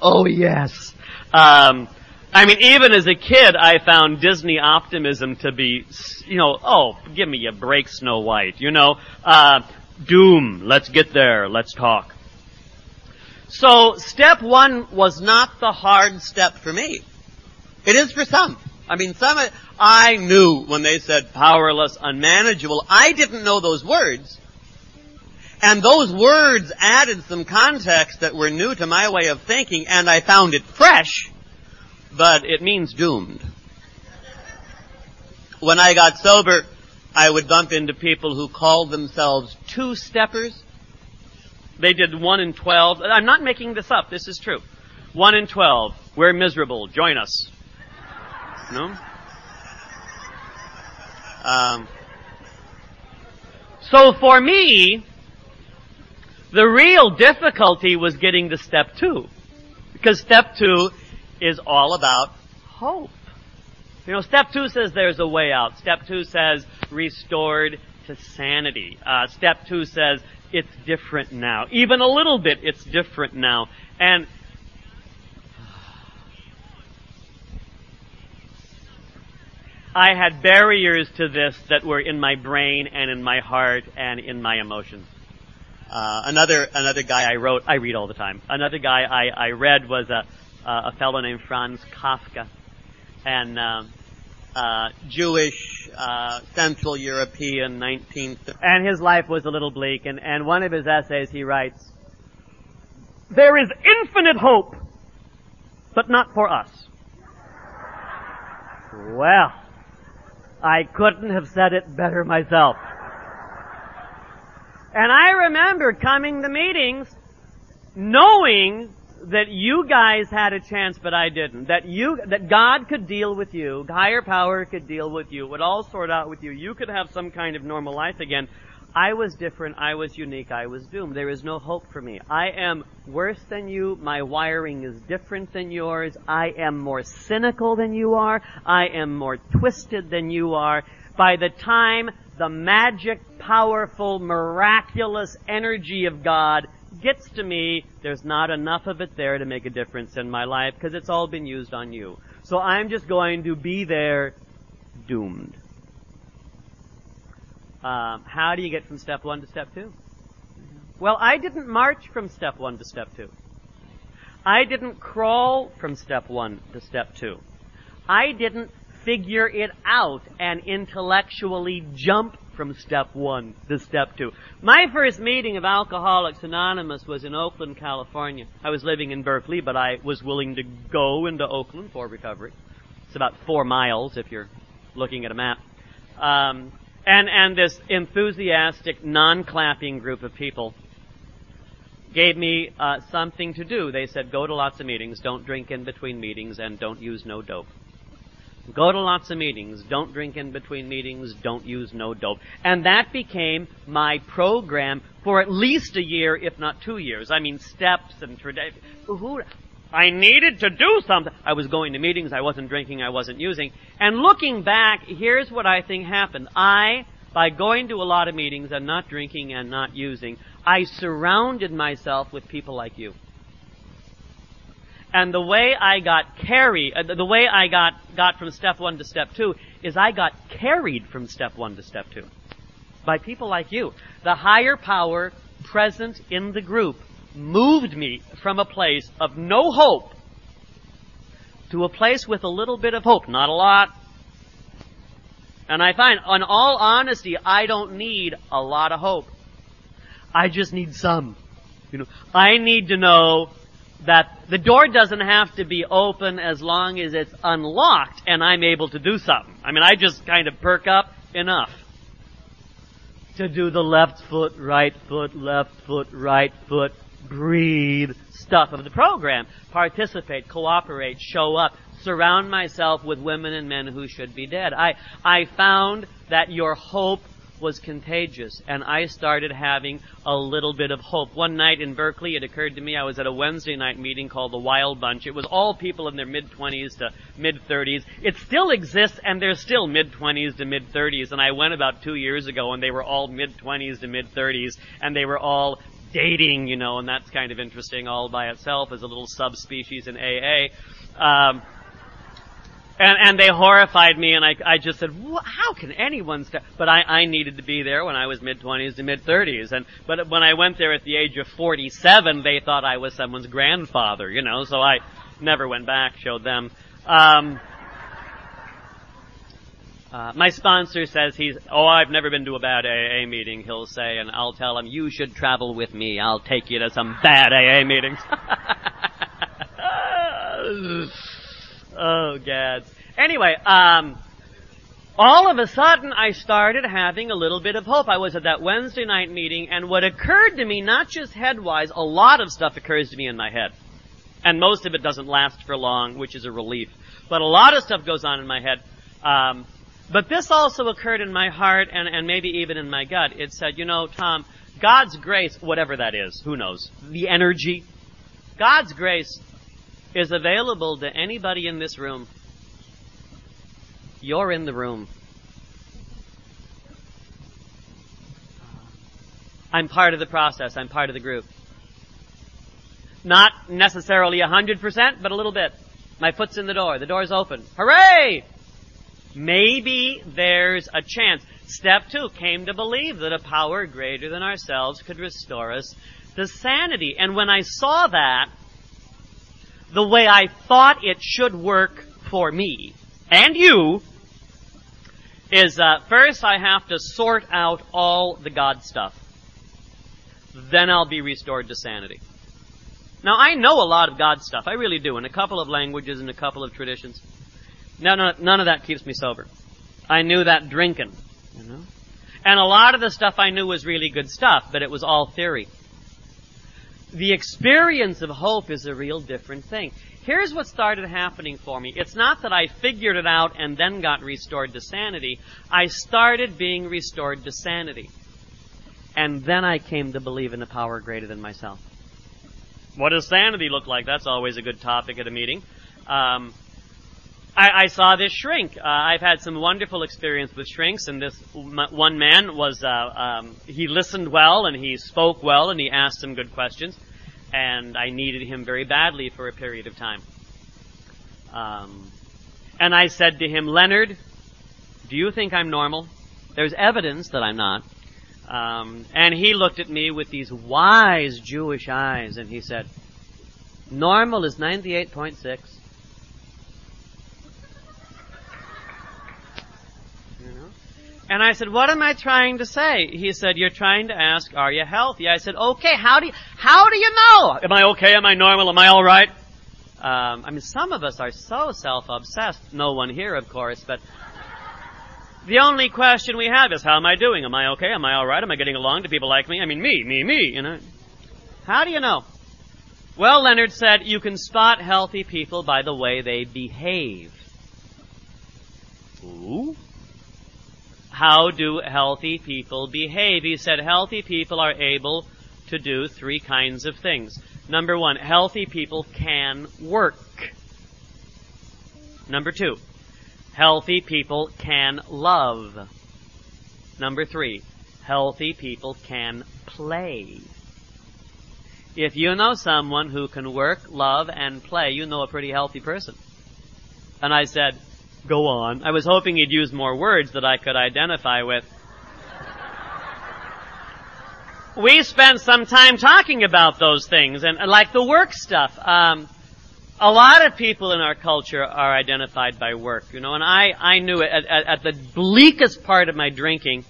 oh yes. Um, I mean, even as a kid, I found Disney optimism to be, you know, oh, give me a break, Snow White. You know, uh, doom. Let's get there. Let's talk. So step one was not the hard step for me. It is for some. I mean, some, I knew when they said powerless, unmanageable, I didn't know those words. And those words added some context that were new to my way of thinking, and I found it fresh, but it means doomed. When I got sober, I would bump into people who called themselves two-steppers, they did 1 in 12. I'm not making this up. This is true. 1 in 12. We're miserable. Join us. No? Um, so for me, the real difficulty was getting to step two. Because step two is all about hope. You know, step two says there's a way out. Step two says restored to sanity. Uh, step two says it's different now. Even a little bit, it's different now. And I had barriers to this that were in my brain and in my heart and in my emotions. Uh, another another guy I wrote I read all the time. Another guy I, I read was a a fellow named Franz Kafka, and um, uh, Jewish, uh, Central European, 19th. And his life was a little bleak. And, and one of his essays he writes, "There is infinite hope, but not for us." Well, I couldn't have said it better myself. And I remember coming to meetings knowing that you guys had a chance, but I didn't. That you, that God could deal with you, higher power could deal with you, would all sort out with you. You could have some kind of normal life again. I was different. I was unique. I was doomed. There is no hope for me. I am worse than you. My wiring is different than yours. I am more cynical than you are. I am more twisted than you are. By the time the magic, powerful, miraculous energy of God gets to me, there's not enough of it there to make a difference in my life because it's all been used on you. So I'm just going to be there doomed. Um, how do you get from step one to step two? Well, I didn't march from step one to step two. I didn't crawl from step one to step two. I didn't figure it out and intellectually jump from step one to step two. My first meeting of Alcoholics Anonymous was in Oakland, California. I was living in Berkeley, but I was willing to go into Oakland for recovery. It's about four miles if you're looking at a map. Um, and, and this enthusiastic, non-clapping group of people gave me uh, something to do. They said, go to lots of meetings, don't drink in between meetings, and don't use no dope. Go to lots of meetings. Don't drink in between meetings. Don't use no dope. And that became my program for at least a year, if not two years. I mean, steps and tradition. I needed to do something. I was going to meetings. I wasn't drinking. I wasn't using. And looking back, here's what I think happened. I, by going to a lot of meetings and not drinking and not using, I surrounded myself with people like you. And the way I got carried, uh, the way I got, got from step one to step two is I got carried from step one to step two. By people like you. The higher power present in the group moved me from a place of no hope to a place with a little bit of hope. Not a lot. And I find, in all honesty, I don't need a lot of hope. I just need some. You know, I need to know that the door doesn't have to be open as long as it's unlocked and I'm able to do something. I mean, I just kind of perk up enough to do the left foot, right foot, left foot, right foot, breathe stuff of the program. Participate, cooperate, show up, surround myself with women and men who should be dead. I, I found that your hope was contagious, and I started having a little bit of hope. One night in Berkeley, it occurred to me I was at a Wednesday night meeting called the Wild Bunch. It was all people in their mid 20s to mid 30s. It still exists, and they're still mid 20s to mid 30s. And I went about two years ago, and they were all mid 20s to mid 30s, and they were all dating, you know, and that's kind of interesting all by itself as a little subspecies in AA. Um, and, and they horrified me, and I, I just said, how can anyone start? But I, I needed to be there when I was mid-20s to mid-30s. And, but when I went there at the age of 47, they thought I was someone's grandfather, you know, so I never went back, showed them. Um, uh, my sponsor says he's, oh, I've never been to a bad AA meeting, he'll say, and I'll tell him, you should travel with me. I'll take you to some bad AA meetings. <laughs> Oh, gads. Anyway, um, all of a sudden I started having a little bit of hope. I was at that Wednesday night meeting and what occurred to me, not just head-wise, a lot of stuff occurs to me in my head. And most of it doesn't last for long, which is a relief. But a lot of stuff goes on in my head. Um, but this also occurred in my heart and, and maybe even in my gut. It said, you know, Tom, God's grace, whatever that is, who knows, the energy, God's grace is available to anybody in this room. You're in the room. I'm part of the process. I'm part of the group. Not necessarily a hundred percent, but a little bit. My foot's in the door. The door's open. Hooray! Maybe there's a chance. Step two came to believe that a power greater than ourselves could restore us to sanity. And when I saw that, the way I thought it should work for me and you is uh, first I have to sort out all the God stuff. Then I'll be restored to sanity. Now I know a lot of God stuff. I really do in a couple of languages and a couple of traditions. No, no, none of that keeps me sober. I knew that drinking, you know. And a lot of the stuff I knew was really good stuff, but it was all theory the experience of hope is a real different thing. Here's what started happening for me. It's not that I figured it out and then got restored to sanity. I started being restored to sanity. And then I came to believe in a power greater than myself. What does sanity look like? That's always a good topic at a meeting. Um, I, I, saw this shrink. Uh, I've had some wonderful experience with shrinks, and this one man was, uh, um, he listened well and he spoke well and he asked some good questions, and I needed him very badly for a period of time. Um, and I said to him, Leonard, do you think I'm normal? There's evidence that I'm not. Um, and he looked at me with these wise Jewish eyes and he said, normal is 98.6. And I said, what am I trying to say? He said, you're trying to ask, are you healthy? I said, okay, how do you, how do you know? Am I okay? Am I normal? Am I alright? Um, I mean, some of us are so self-obsessed. No one here, of course, but the only question we have is, how am I doing? Am I okay? Am I alright? Am I getting along? Do people like me? I mean, me, me, me, you know. How do you know? Well, Leonard said, you can spot healthy people by the way they behave. Ooh how do healthy people behave? He said healthy people are able to do three kinds of things. Number one, healthy people can work. Number two, healthy people can love. Number three, healthy people can play. if you know someone who can work, love, and play, you know a pretty healthy person. And I said, go on. I was hoping he'd use more words that I could identify with. we spent some time talking about those things and like the work stuff. Um, a lot of people in our culture are identified by work, you know, and I, I knew it at, at, at the bleakest part of my drinking,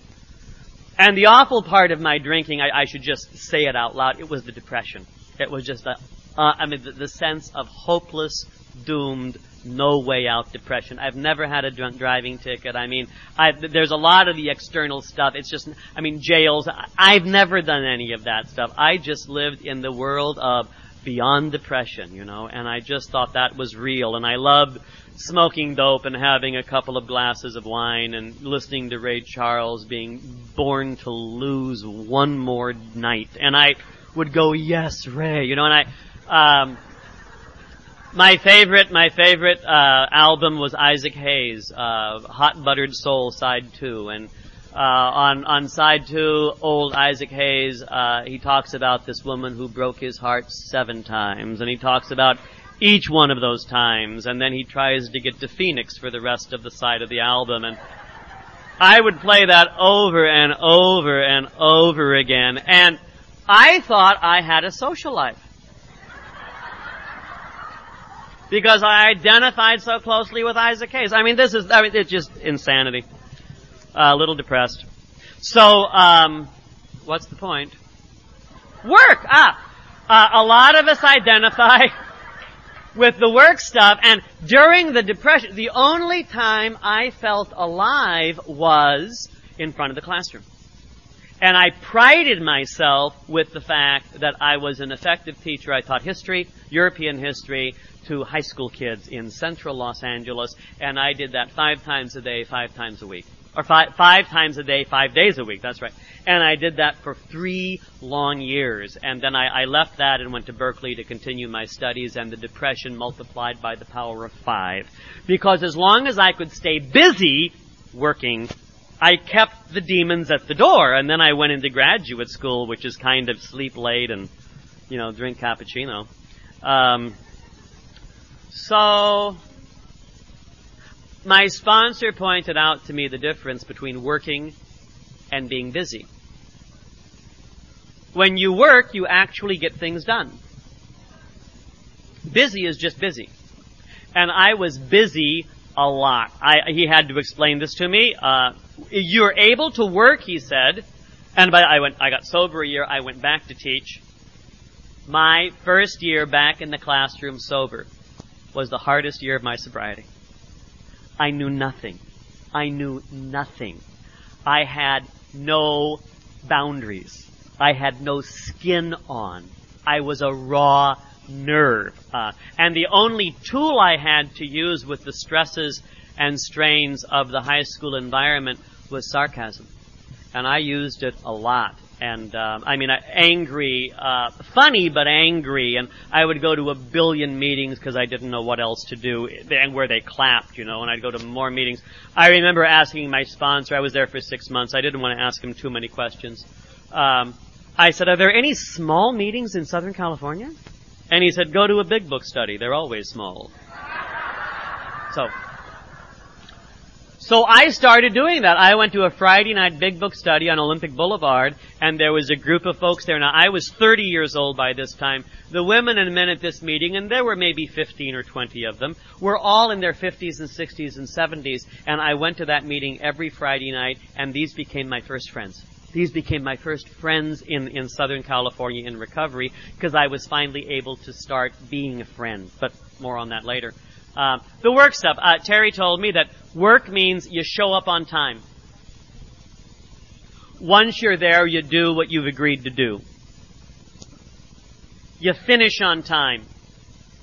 and the awful part of my drinking, I, I should just say it out loud, it was the depression. It was just a, uh, I mean, the, the sense of hopeless, doomed, no way out depression. I've never had a drunk driving ticket. I mean, I, there's a lot of the external stuff. It's just, I mean, jails. I've never done any of that stuff. I just lived in the world of beyond depression, you know, and I just thought that was real. And I loved smoking dope and having a couple of glasses of wine and listening to Ray Charles being born to lose one more night. And I would go, yes, Ray, you know, and I, um, my favorite, my favorite, uh, album was Isaac Hayes, uh, Hot Buttered Soul, side two. And, uh, on on side two, old Isaac Hayes, uh, he talks about this woman who broke his heart seven times, and he talks about each one of those times, and then he tries to get to Phoenix for the rest of the side of the album, and I would play that over and over and over again, and I thought I had a social life. Because I identified so closely with Isaac Hayes. I mean, this is, I mean, it's just insanity a little depressed. So, um, what's the point? Work! Ah! Uh, a lot of us identify <laughs> with the work stuff, and during the depression, the only time I felt alive was in front of the classroom. And I prided myself with the fact that I was an effective teacher. I taught history, European history, to high school kids in central Los Angeles, and I did that five times a day, five times a week or five, five times a day, five days a week. That's right. And I did that for three long years. And then I, I left that and went to Berkeley to continue my studies and the depression multiplied by the power of five. Because as long as I could stay busy working, I kept the demons at the door. And then I went into graduate school, which is kind of sleep late and, you know, drink cappuccino. Um, so, my sponsor pointed out to me the difference between working and being busy. When you work, you actually get things done. Busy is just busy. And I was busy a lot. I, he had to explain this to me. Uh, you're able to work, he said, and by, I went, I got sober a year, I went back to teach. My first year back in the classroom sober was the hardest year of my sobriety. I knew nothing. I knew nothing. I had no boundaries. I had no skin on. I was a raw nerve. Uh, and the only tool I had to use with the stresses and strains of the high school environment was sarcasm. And I used it a lot and um, I mean angry, uh, funny but angry. And I would go to a billion meetings because I didn't know what else to do, and where they clapped, you know. And I'd go to more meetings. I remember asking my sponsor. I was there for six months. I didn't want to ask him too many questions. Um, I said, "Are there any small meetings in Southern California?" And he said, "Go to a big book study. They're always small." So so I started doing that. I went to a Friday night big book study on Olympic Boulevard, and there was a group of folks there. Now, I was 30 years old by this time. The women and men at this meeting, and there were maybe 15 or 20 of them, were all in their 50s and 60s and 70s, and I went to that meeting every Friday night, and these became my first friends. These became my first friends in, in Southern California in recovery, because I was finally able to start being a friend. But more on that later. Um, the work stuff. Uh, Terry told me that work means you show up on time. Once you're there, you do what you've agreed to do. You finish on time.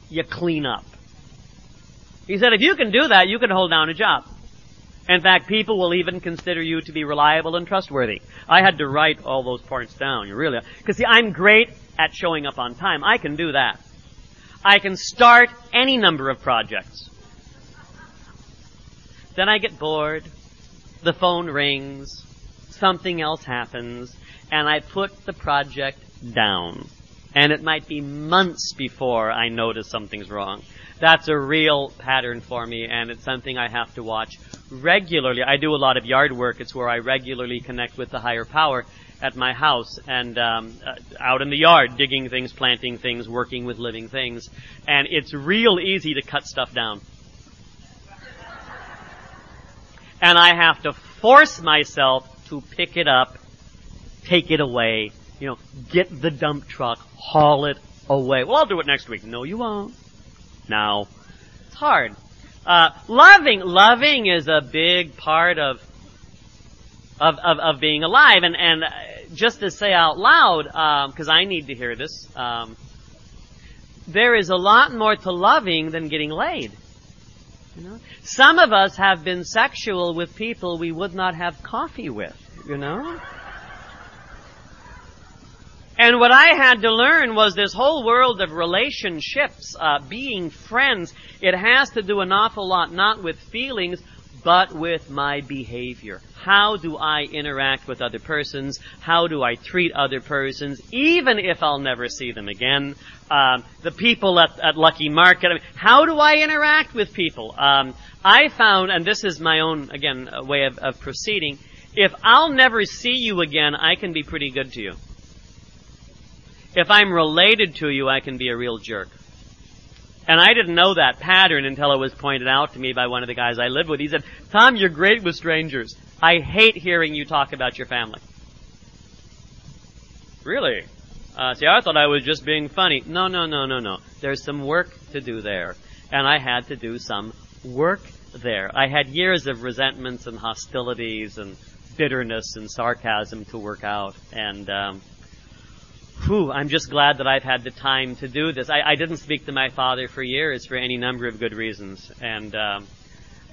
You clean up. He said, if you can do that, you can hold down a job. In fact, people will even consider you to be reliable and trustworthy. I had to write all those parts down. You really, because see, I'm great at showing up on time. I can do that. I can start any number of projects. Then I get bored, the phone rings, something else happens, and I put the project down. And it might be months before I notice something's wrong. That's a real pattern for me, and it's something I have to watch regularly. I do a lot of yard work. It's where I regularly connect with the higher power at my house and um, uh, out in the yard, digging things, planting things, working with living things. And it's real easy to cut stuff down. And I have to force myself to pick it up, take it away, you know, get the dump truck, haul it away. Well, I'll do it next week. No, you won't. Now, it's hard. Uh, loving, loving is a big part of of, of, of being alive. And, and uh, just to say out loud, because um, I need to hear this, um, there is a lot more to loving than getting laid. You know? Some of us have been sexual with people we would not have coffee with, you know? And what I had to learn was this whole world of relationships, uh, being friends, it has to do an awful lot not with feelings, but with my behavior. How do I interact with other persons? How do I treat other persons, even if I'll never see them again? Um, the people at, at Lucky Market, I mean, how do I interact with people? Um, I found, and this is my own, again, way of, of proceeding, if I'll never see you again, I can be pretty good to you. If I'm related to you, I can be a real jerk. And I didn't know that pattern until it was pointed out to me by one of the guys I lived with. He said, Tom, you're great with strangers. I hate hearing you talk about your family. Really? Uh, see, I thought I was just being funny. No, no, no, no, no. There's some work to do there. And I had to do some work there. I had years of resentments and hostilities and bitterness and sarcasm to work out. And, um, whew, I'm just glad that I've had the time to do this. I, I didn't speak to my father for years for any number of good reasons, and um,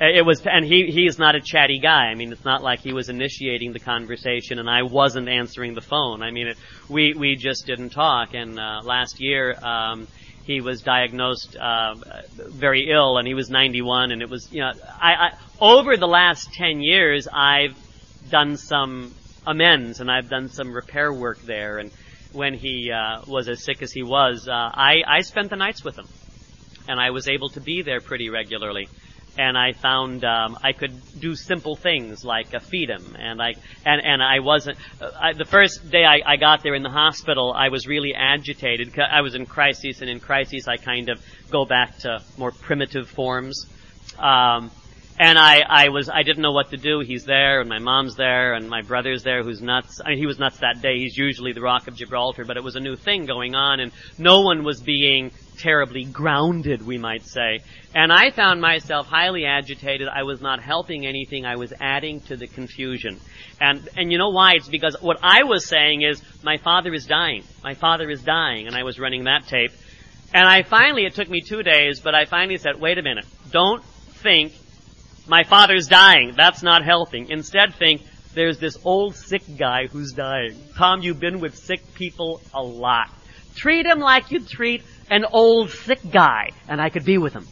it was, and he he is not a chatty guy. I mean, it's not like he was initiating the conversation and I wasn't answering the phone. I mean, it, we we just didn't talk. And uh, last year. Um, he was diagnosed uh, very ill, and he was 91. And it was, you know, I, I over the last 10 years, I've done some amends, and I've done some repair work there, and when he uh, was as sick as he was, uh, I, I spent the nights with him, and I was able to be there pretty regularly. And I found um, I could do simple things like uh, feed him, and I and and I wasn't. Uh, I, the first day I, I got there in the hospital, I was really agitated. I was in crises, and in crises I kind of go back to more primitive forms. Um, and I, I was, I didn't know what to do. He's there, and my mom's there, and my brother's there, who's nuts. I mean, he was nuts that day. He's usually the Rock of Gibraltar, but it was a new thing going on, and no one was being terribly grounded, we might say. And I found myself highly agitated. I was not helping anything. I was adding to the confusion. And, and you know why? It's because what I was saying is, my father is dying. My father is dying, and I was running that tape. And I finally, it took me two days, but I finally said, wait a minute. Don't think my father's dying. That's not helping. Instead think, there's this old sick guy who's dying. Tom, you've been with sick people a lot. Treat him like you'd treat an old sick guy, and I could be with him.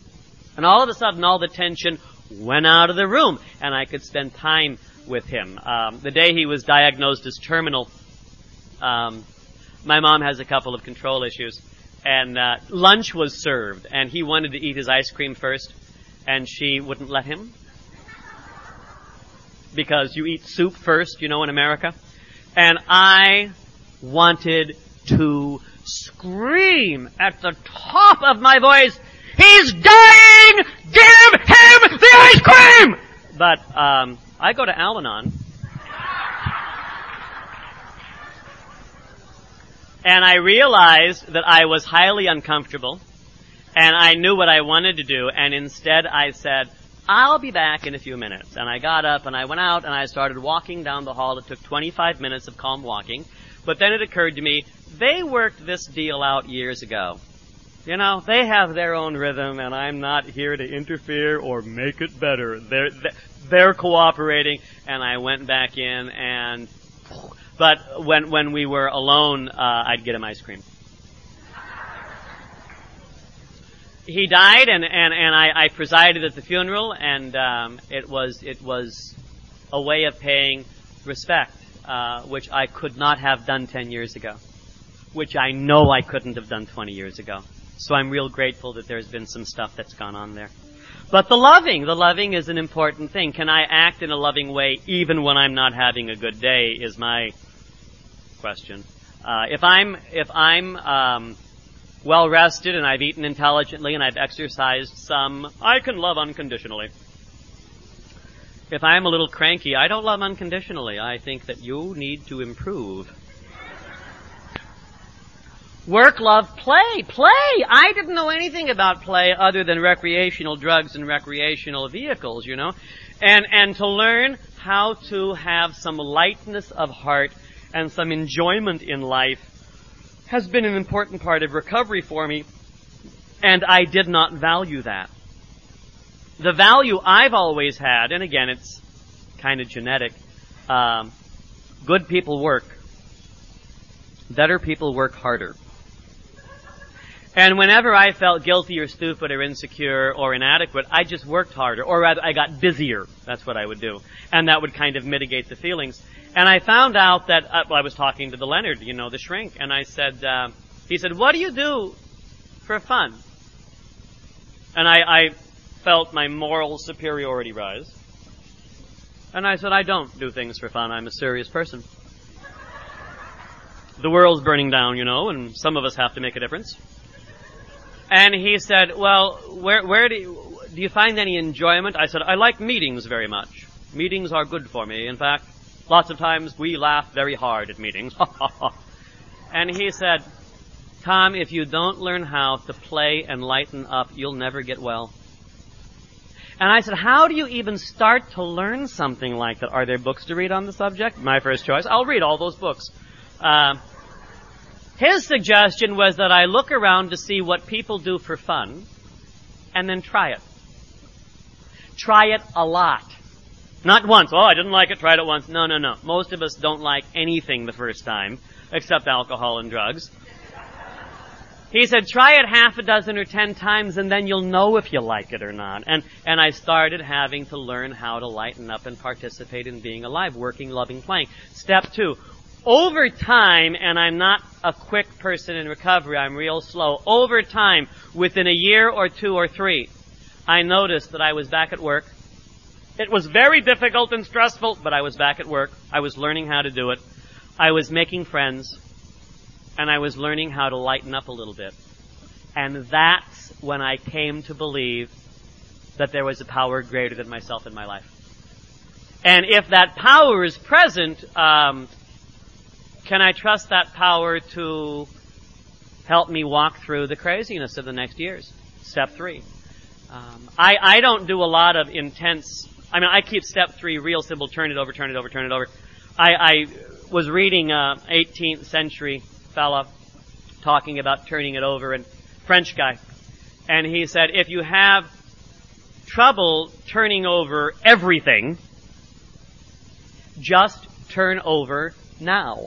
And all of a sudden, all the tension went out of the room, and I could spend time with him. Um, the day he was diagnosed as terminal, um, my mom has a couple of control issues, and uh, lunch was served, and he wanted to eat his ice cream first, and she wouldn't let him because you eat soup first, you know, in America. And I wanted to scream at the top of my voice, He's dying! Give him the ice cream! But, um, I go to Al-Anon. And I realized that I was highly uncomfortable, and I knew what I wanted to do, and instead I said, I'll be back in a few minutes. And I got up and I went out and I started walking down the hall. It took 25 minutes of calm walking. But then it occurred to me, they worked this deal out years ago. You know, they have their own rhythm and I'm not here to interfere or make it better. They're, they're cooperating and I went back in and, but when, when we were alone, uh, I'd get him ice cream. He died, and and and I, I presided at the funeral, and um, it was it was a way of paying respect, uh, which I could not have done ten years ago. which I know I couldn't have done 20 years ago. So I'm real grateful that there's been some stuff that's gone on there. But the loving, the loving is an important thing. Can I act in a loving way even when I'm not having a good day is my question. Uh, if I'm, if I'm, um, well rested and I've eaten intelligently and I've exercised some, I can love unconditionally. If I'm a little cranky, I don't love unconditionally. I think that you need to improve. Work, love, play, play. I didn't know anything about play other than recreational drugs and recreational vehicles, you know. And, and to learn how to have some lightness of heart and some enjoyment in life has been an important part of recovery for me. And I did not value that. The value I've always had, and again, it's kind of genetic, um, good people work. Better people work harder. And whenever I felt guilty or stupid or insecure or inadequate, I just worked harder, or rather, I got busier. That's what I would do. And that would kind of mitigate the feelings. And I found out that, uh, well, I was talking to the Leonard, you know, the shrink, and I said, uh, he said, what do you do for fun? And I, I felt my moral superiority rise. And I said, I don't do things for fun. I'm a serious person. The world's burning down, you know, and some of us have to make a difference. And he said, well, where, where do you, do you find any enjoyment? I said, I like meetings very much. Meetings are good for me. In fact, lots of times we laugh very hard at meetings. <laughs> and he said, Tom, if you don't learn how to play and lighten up, you'll never get well. And I said, how do you even start to learn something like that? Are there books to read on the subject? My first choice. I'll read all those books. Uh, his suggestion was that I look around to see what people do for fun and then try it. Try it a lot. Not once. Oh, I didn't like it, tried it once. No, no, no. Most of us don't like anything the first time, except alcohol and drugs. He said, try it half a dozen or ten times and then you'll know if you like it or not. And, and I started having to learn how to lighten up and participate in being alive, working, loving, playing. Step two, over time, and I'm not a quick person in recovery, I'm real slow, over time, within a year or two or three, I noticed that I was back at work. It was very difficult and stressful, but I was back at work. I was learning how to do it. I was making friends, and I was learning how to lighten up a little bit. And that's when I came to believe that there was a power greater than myself in my life. And if that power is present, um, can I trust that power to help me walk through the craziness of the next years? Step three. Um, I, I don't do a lot of intense. I mean, I keep step three real simple. Turn it over, turn it over, turn it over. I, I was reading a 18th century fella talking about turning it over, and French guy, and he said, if you have trouble turning over everything, just turn over now.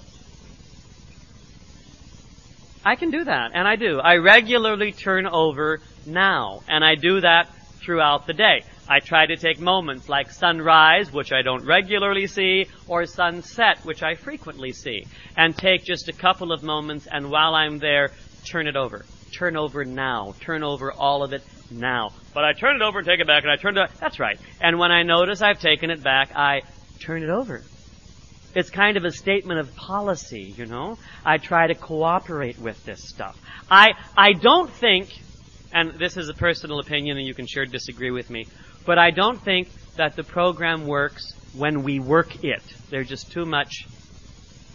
I can do that, and I do. I regularly turn over now, and I do that throughout the day. I try to take moments like sunrise, which I don't regularly see, or sunset, which I frequently see, and take just a couple of moments, and while I'm there, turn it over. Turn over now. Turn over all of it now. But I turn it over and take it back, and I turn it, that's right. And when I notice I've taken it back, I turn it over. It's kind of a statement of policy, you know. I try to cooperate with this stuff. I, I don't think, and this is a personal opinion and you can sure disagree with me, but I don't think that the program works when we work it. There's just too much,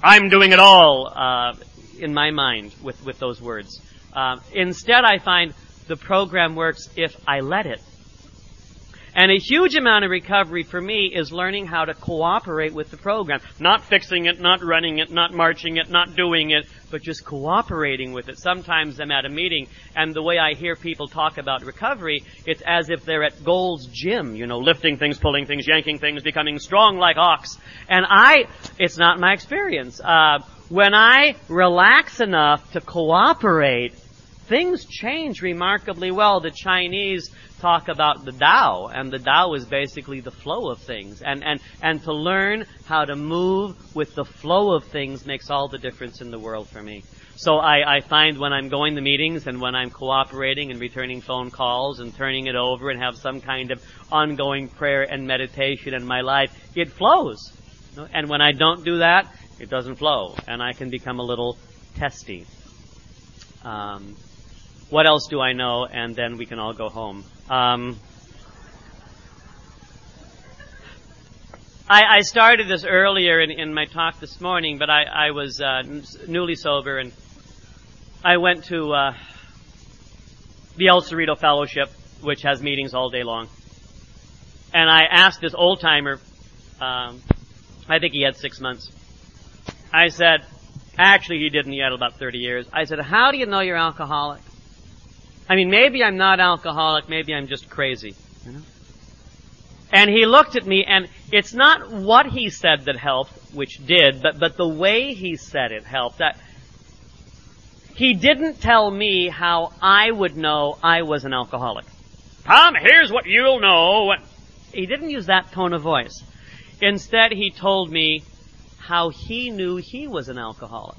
I'm doing it all, uh, in my mind with, with those words. Uh, instead, I find the program works if I let it. And a huge amount of recovery for me is learning how to cooperate with the program. Not fixing it, not running it, not marching it, not doing it, but just cooperating with it. Sometimes I'm at a meeting and the way I hear people talk about recovery, it's as if they're at Gold's Gym, you know, lifting things, pulling things, yanking things, becoming strong like ox. And I, it's not my experience. Uh, when I relax enough to cooperate, things change remarkably well. The Chinese talk about the Tao, and the Tao is basically the flow of things. And, and, and to learn how to move with the flow of things makes all the difference in the world for me. So I, I find when I'm going to meetings and when I'm cooperating and returning phone calls and turning it over and have some kind of ongoing prayer and meditation in my life, it flows. And when I don't do that, it doesn't flow, and I can become a little testy. Um, what else do I know? And then we can all go home. Um, I, I, started this earlier in, in, my talk this morning, but I, I was uh, newly sober and I went to uh, the El Cerrito Fellowship, which has meetings all day long. And I asked this old timer, um, I think he had six months. I said, actually he didn't, he had about 30 years. I said, how do you know you're alcoholic? I mean, maybe I'm not alcoholic, maybe I'm just crazy. You know? And he looked at me, and it's not what he said that helped, which did, but, but the way he said it helped. That, he didn't tell me how I would know I was an alcoholic. Tom, here's what you'll know. He didn't use that tone of voice. Instead, he told me how he knew he was an alcoholic.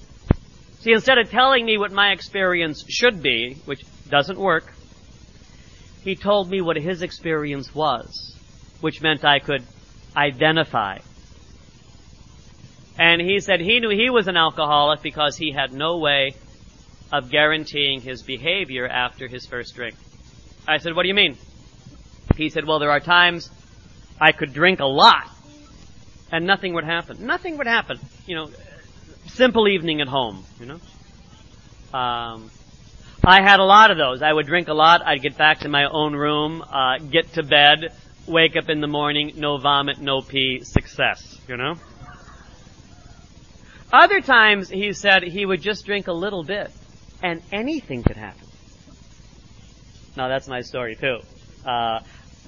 See, instead of telling me what my experience should be, which doesn't work, he told me what his experience was, which meant I could identify. And he said he knew he was an alcoholic because he had no way of guaranteeing his behavior after his first drink. I said, what do you mean? He said, well, there are times I could drink a lot and nothing would happen. Nothing would happen. You know, simple evening at home, you know. Um, I had a lot of those. I would drink a lot. I'd get back to my own room, uh, get to bed, wake up in the morning, no vomit, no pee, success, you know. Other times, he said he would just drink a little bit and anything could happen. Now that's my story too. Uh,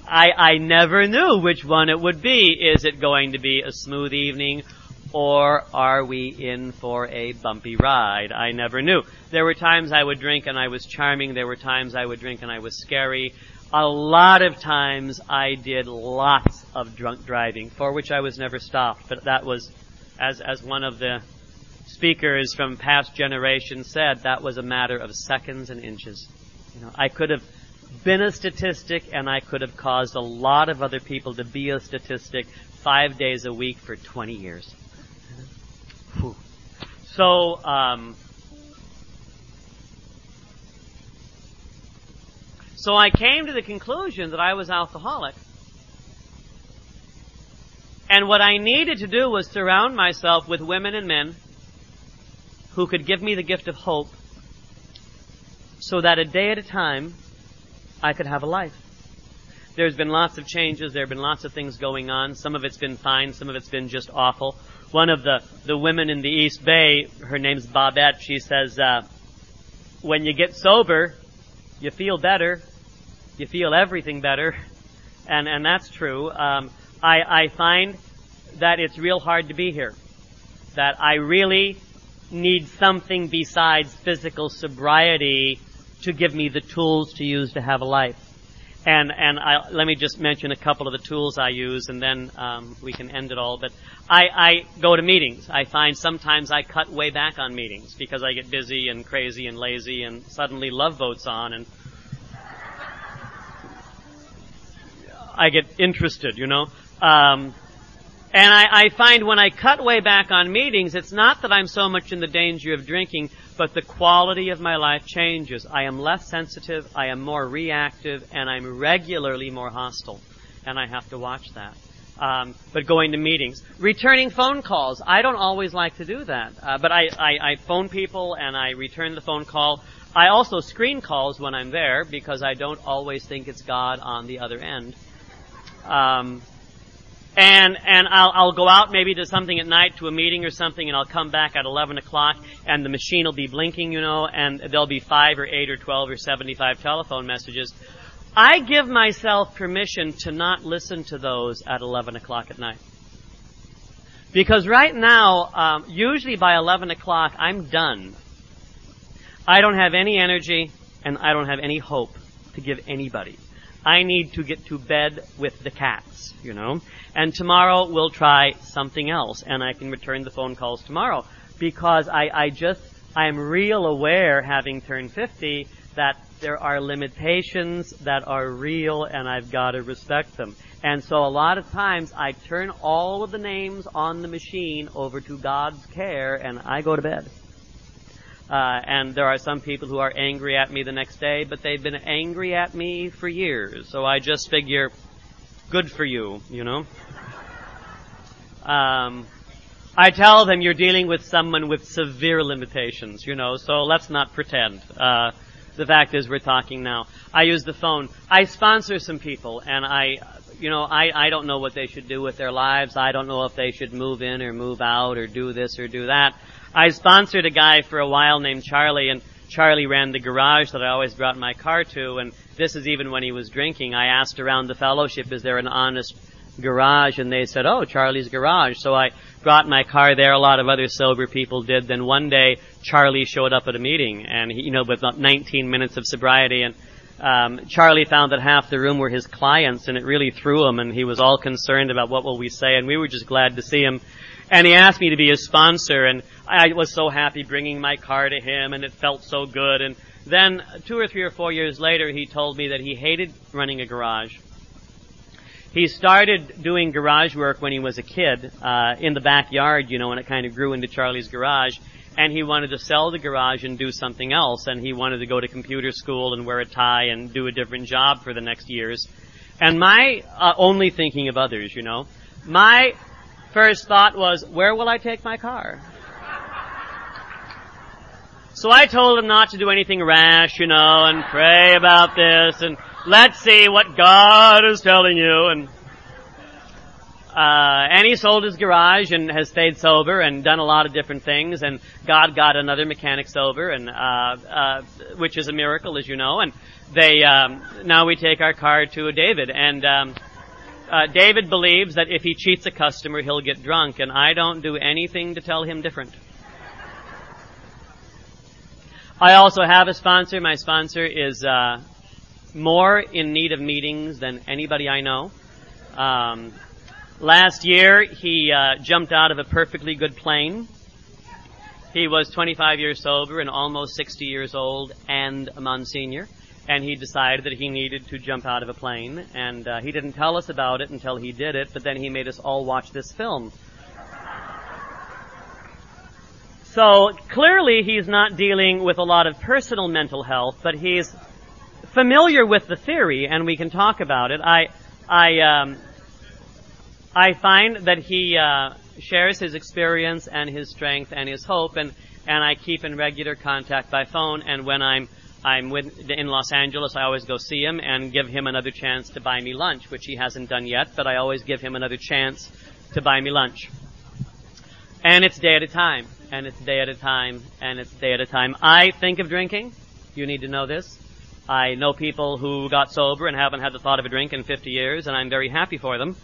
I, I never knew which one it would be. Is it going to be a smooth evening or are we in for a bumpy ride? I never knew. There were times I would drink and I was charming. There were times I would drink and I was scary. A lot of times I did lots of drunk driving, for which I was never stopped. But that was, as, as one of the speakers from past generations said that was a matter of seconds and inches. You know, I could have been a statistic and I could have caused a lot of other people to be a statistic five days a week for 20 years. Whew. So, um, so I came to the conclusion that I was alcoholic. And what I needed to do was surround myself with women and men who could give me the gift of hope so that a day at a time I could have a life. There's been lots of changes. There have been lots of things going on. Some of it's been fine. Some of it's been just awful. One of the, the women in the East Bay, her name's Bobette, she says, uh, when you get sober, you feel better. You feel everything better. <laughs> And, and that's true. Um, I, I find that it's real hard to be here. That I really need something besides physical sobriety to give me the tools to use to have a life. And and I, let me just mention a couple of the tools I use, and then um, we can end it all. But I, I go to meetings. I find sometimes I cut way back on meetings because I get busy and crazy and lazy, and suddenly Love Boat's on, and I get interested. You know. Um, and I, I find when I cut way back on meetings, it's not that I'm so much in the danger of drinking, but the quality of my life changes. I am less sensitive, I am more reactive, and I'm regularly more hostile. And I have to watch that. Um, but going to meetings, returning phone calls. I don't always like to do that, uh, but I, I, I phone people and I return the phone call. I also screen calls when I'm there because I don't always think it's God on the other end. Um, and and I'll I'll go out maybe to something at night to a meeting or something, and I'll come back at eleven o'clock, and the machine will be blinking, you know, and there'll be five or eight or twelve or seventy-five telephone messages. I give myself permission to not listen to those at eleven o'clock at night, because right now, um, usually by eleven o'clock, I'm done. I don't have any energy, and I don't have any hope to give anybody. I need to get to bed with the cats, you know. And tomorrow we'll try something else, and I can return the phone calls tomorrow because I, I just I'm real aware, having turned 50, that there are limitations that are real and I've got to respect them. And so a lot of times I turn all of the names on the machine over to God's care and I go to bed. Uh, and there are some people who are angry at me the next day, but they've been angry at me for years. So I just figure, good for you, you know. Um, I tell them you're dealing with someone with severe limitations, you know, so let's not pretend. Uh, the fact is we're talking now. I use the phone. I sponsor some people and I, you know, I, I don't know what they should do with their lives. I don't know if they should move in or move out or do this or do that. I sponsored a guy for a while named Charlie and Charlie ran the garage that I always brought my car to and this is even when he was drinking. I asked around the fellowship, is there an honest garage and they said, oh, Charlie's garage. So I brought my car there. A lot of other sober people did. Then one day, Charlie showed up at a meeting and he, you know, with about 19 minutes of sobriety and um, Charlie found that half the room were his clients and it really threw him and he was all concerned about what will we say and we were just glad to see him. And he asked me to be his sponsor and I was so happy bringing my car to him and it felt so good and then two or three or four years later he told me that he hated running a garage he started doing garage work when he was a kid, uh, in the backyard, you know, and it kind of grew into Charlie's garage. And he wanted to sell the garage and do something else. And he wanted to go to computer school and wear a tie and do a different job for the next years. And my uh, only thinking of others, you know, my first thought was, where will I take my car? So I told him not to do anything rash, you know, and pray about this and let's see what God is telling you. And uh, and he sold his garage and has stayed sober and done a lot of different things. And God got another mechanic sober, and uh, uh, which is a miracle, as you know. And they um, now we take our car to David, and um, uh, David believes that if he cheats a customer, he'll get drunk, and I don't do anything to tell him different. I also have a sponsor. My sponsor is uh, more in need of meetings than anybody I know. Um, last year, he uh, jumped out of a perfectly good plane. He was 25 years sober and almost 60 years old and a Monsignor. And he decided that he needed to jump out of a plane. And uh, he didn't tell us about it until he did it, but then he made us all watch this film. So clearly he's not dealing with a lot of personal mental health, but he's familiar with the theory, and we can talk about it. I, I, um, I find that he uh, shares his experience and his strength and his hope, and and I keep in regular contact by phone. And when I'm I'm with, in Los Angeles, I always go see him and give him another chance to buy me lunch, which he hasn't done yet, but I always give him another chance to buy me lunch. And it's day at a time, and it's day at a time, and it's day at a time. I think of drinking. You need to know this. I know people who got sober and haven't had the thought of a drink in 50 years, and I'm very happy for them.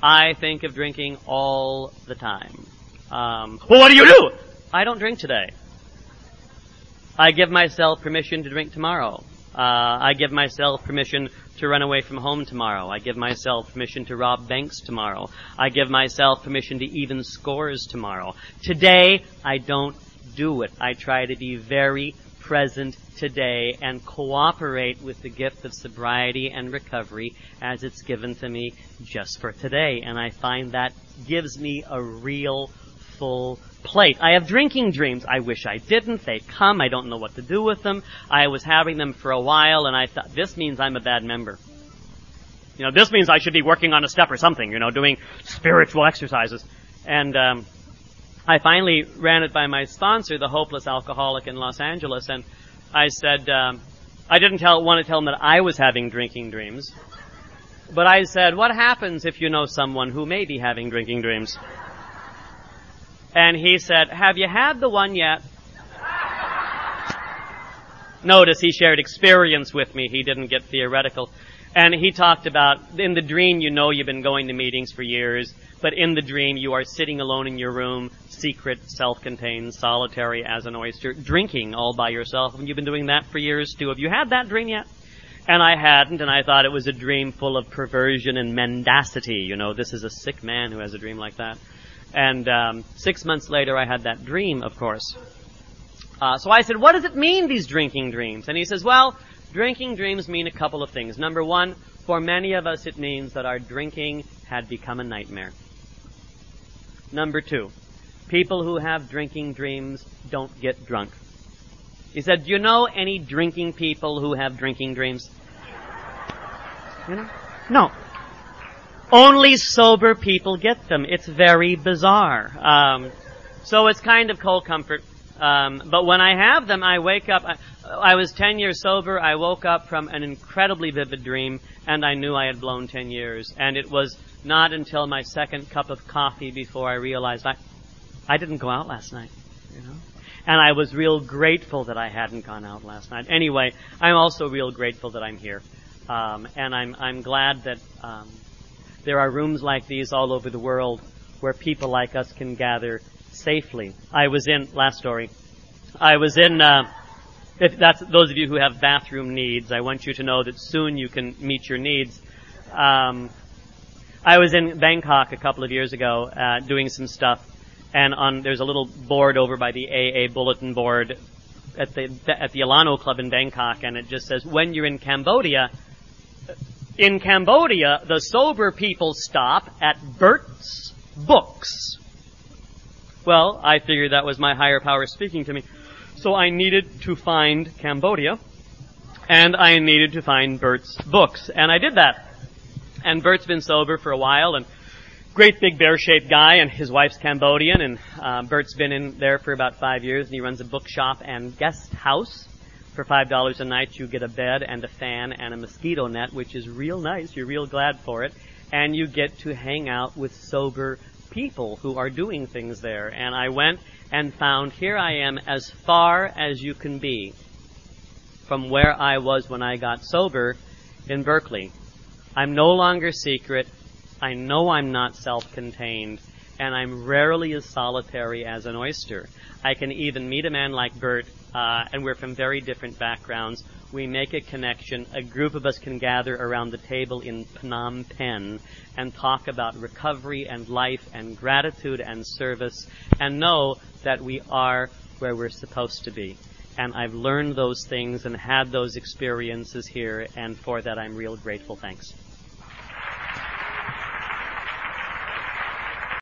I think of drinking all the time. Um, well, what do you do? I don't drink today. I give myself permission to drink tomorrow. Uh, I give myself permission to run away from home tomorrow. I give myself permission to rob banks tomorrow. I give myself permission to even scores tomorrow. Today, I don't do it. I try to be very present today and cooperate with the gift of sobriety and recovery as it's given to me just for today. And I find that gives me a real full plate. I have drinking dreams. I wish I didn't. They come. I don't know what to do with them. I was having them for a while and I thought, this means I'm a bad member. You know, this means I should be working on a step or something, you know, doing spiritual exercises. And, um, I finally ran it by my sponsor, the hopeless alcoholic in Los Angeles, and I said, um, I didn't tell, want to tell him that I was having drinking dreams, but I said, what happens if you know someone who may be having drinking dreams? And he said, have you had the one yet? Notice he shared experience with me. He didn't get theoretical. And he talked about, in the dream, you know you've been going to meetings for years, but in the dream, you are sitting alone in your room, secret, self-contained, solitary as an oyster, drinking all by yourself. And you've been doing that for years too. Have you had that dream yet? And I hadn't, and I thought it was a dream full of perversion and mendacity. You know, this is a sick man who has a dream like that. And um, six months later, I had that dream, of course. Uh, so I said, what does it mean, these drinking dreams? And he says, well, drinking dreams mean a couple of things. Number one, for many of us, it means that our drinking had become a nightmare. Number two, people who have drinking dreams don't get drunk. He said, do you know any drinking people who have drinking dreams? You know? No. Only sober people get them. It's very bizarre. Um, so it's kind of cold comfort. Um, but when I have them, I wake up. I, I was 10 years sober. I woke up from an incredibly vivid dream, and I knew I had blown 10 years. And it was not until my second cup of coffee before I realized I, I didn't go out last night. You know? And I was real grateful that I hadn't gone out last night. Anyway, I'm also real grateful that I'm here. Um, and I'm, I'm glad that um, there are rooms like these all over the world where people like us can gather safely. I was in, last story, I was in, uh, if that's those of you who have bathroom needs, I want you to know that soon you can meet your needs. Um, I was in Bangkok a couple of years ago uh, doing some stuff, and on there's a little board over by the AA bulletin board at the at the Alano Club in Bangkok, and it just says when you're in Cambodia. In Cambodia, the sober people stop at Bert's Books. Well, I figured that was my higher power speaking to me. So I needed to find Cambodia, and I needed to find Bert's books, and I did that. And Bert's been sober for a while, and great big bear-shaped guy, and his wife's Cambodian, and uh, Bert's been in there for about five years, and he runs a bookshop and guest house. For five dollars a night, you get a bed and a fan and a mosquito net, which is real nice. You're real glad for it, and you get to hang out with sober people who are doing things there. And I went and found here I am as far as you can be from where I was when I got sober in Berkeley. I'm no longer secret. I know I'm not self-contained and I'm rarely as solitary as an oyster. I can even meet a man like Bert, uh, and we're from very different backgrounds. We make a connection. A group of us can gather around the table in Phnom Penh and talk about recovery and life and gratitude and service and know that we are where we're supposed to be. And I've learned those things and had those experiences here, and for that I'm real grateful. Thanks.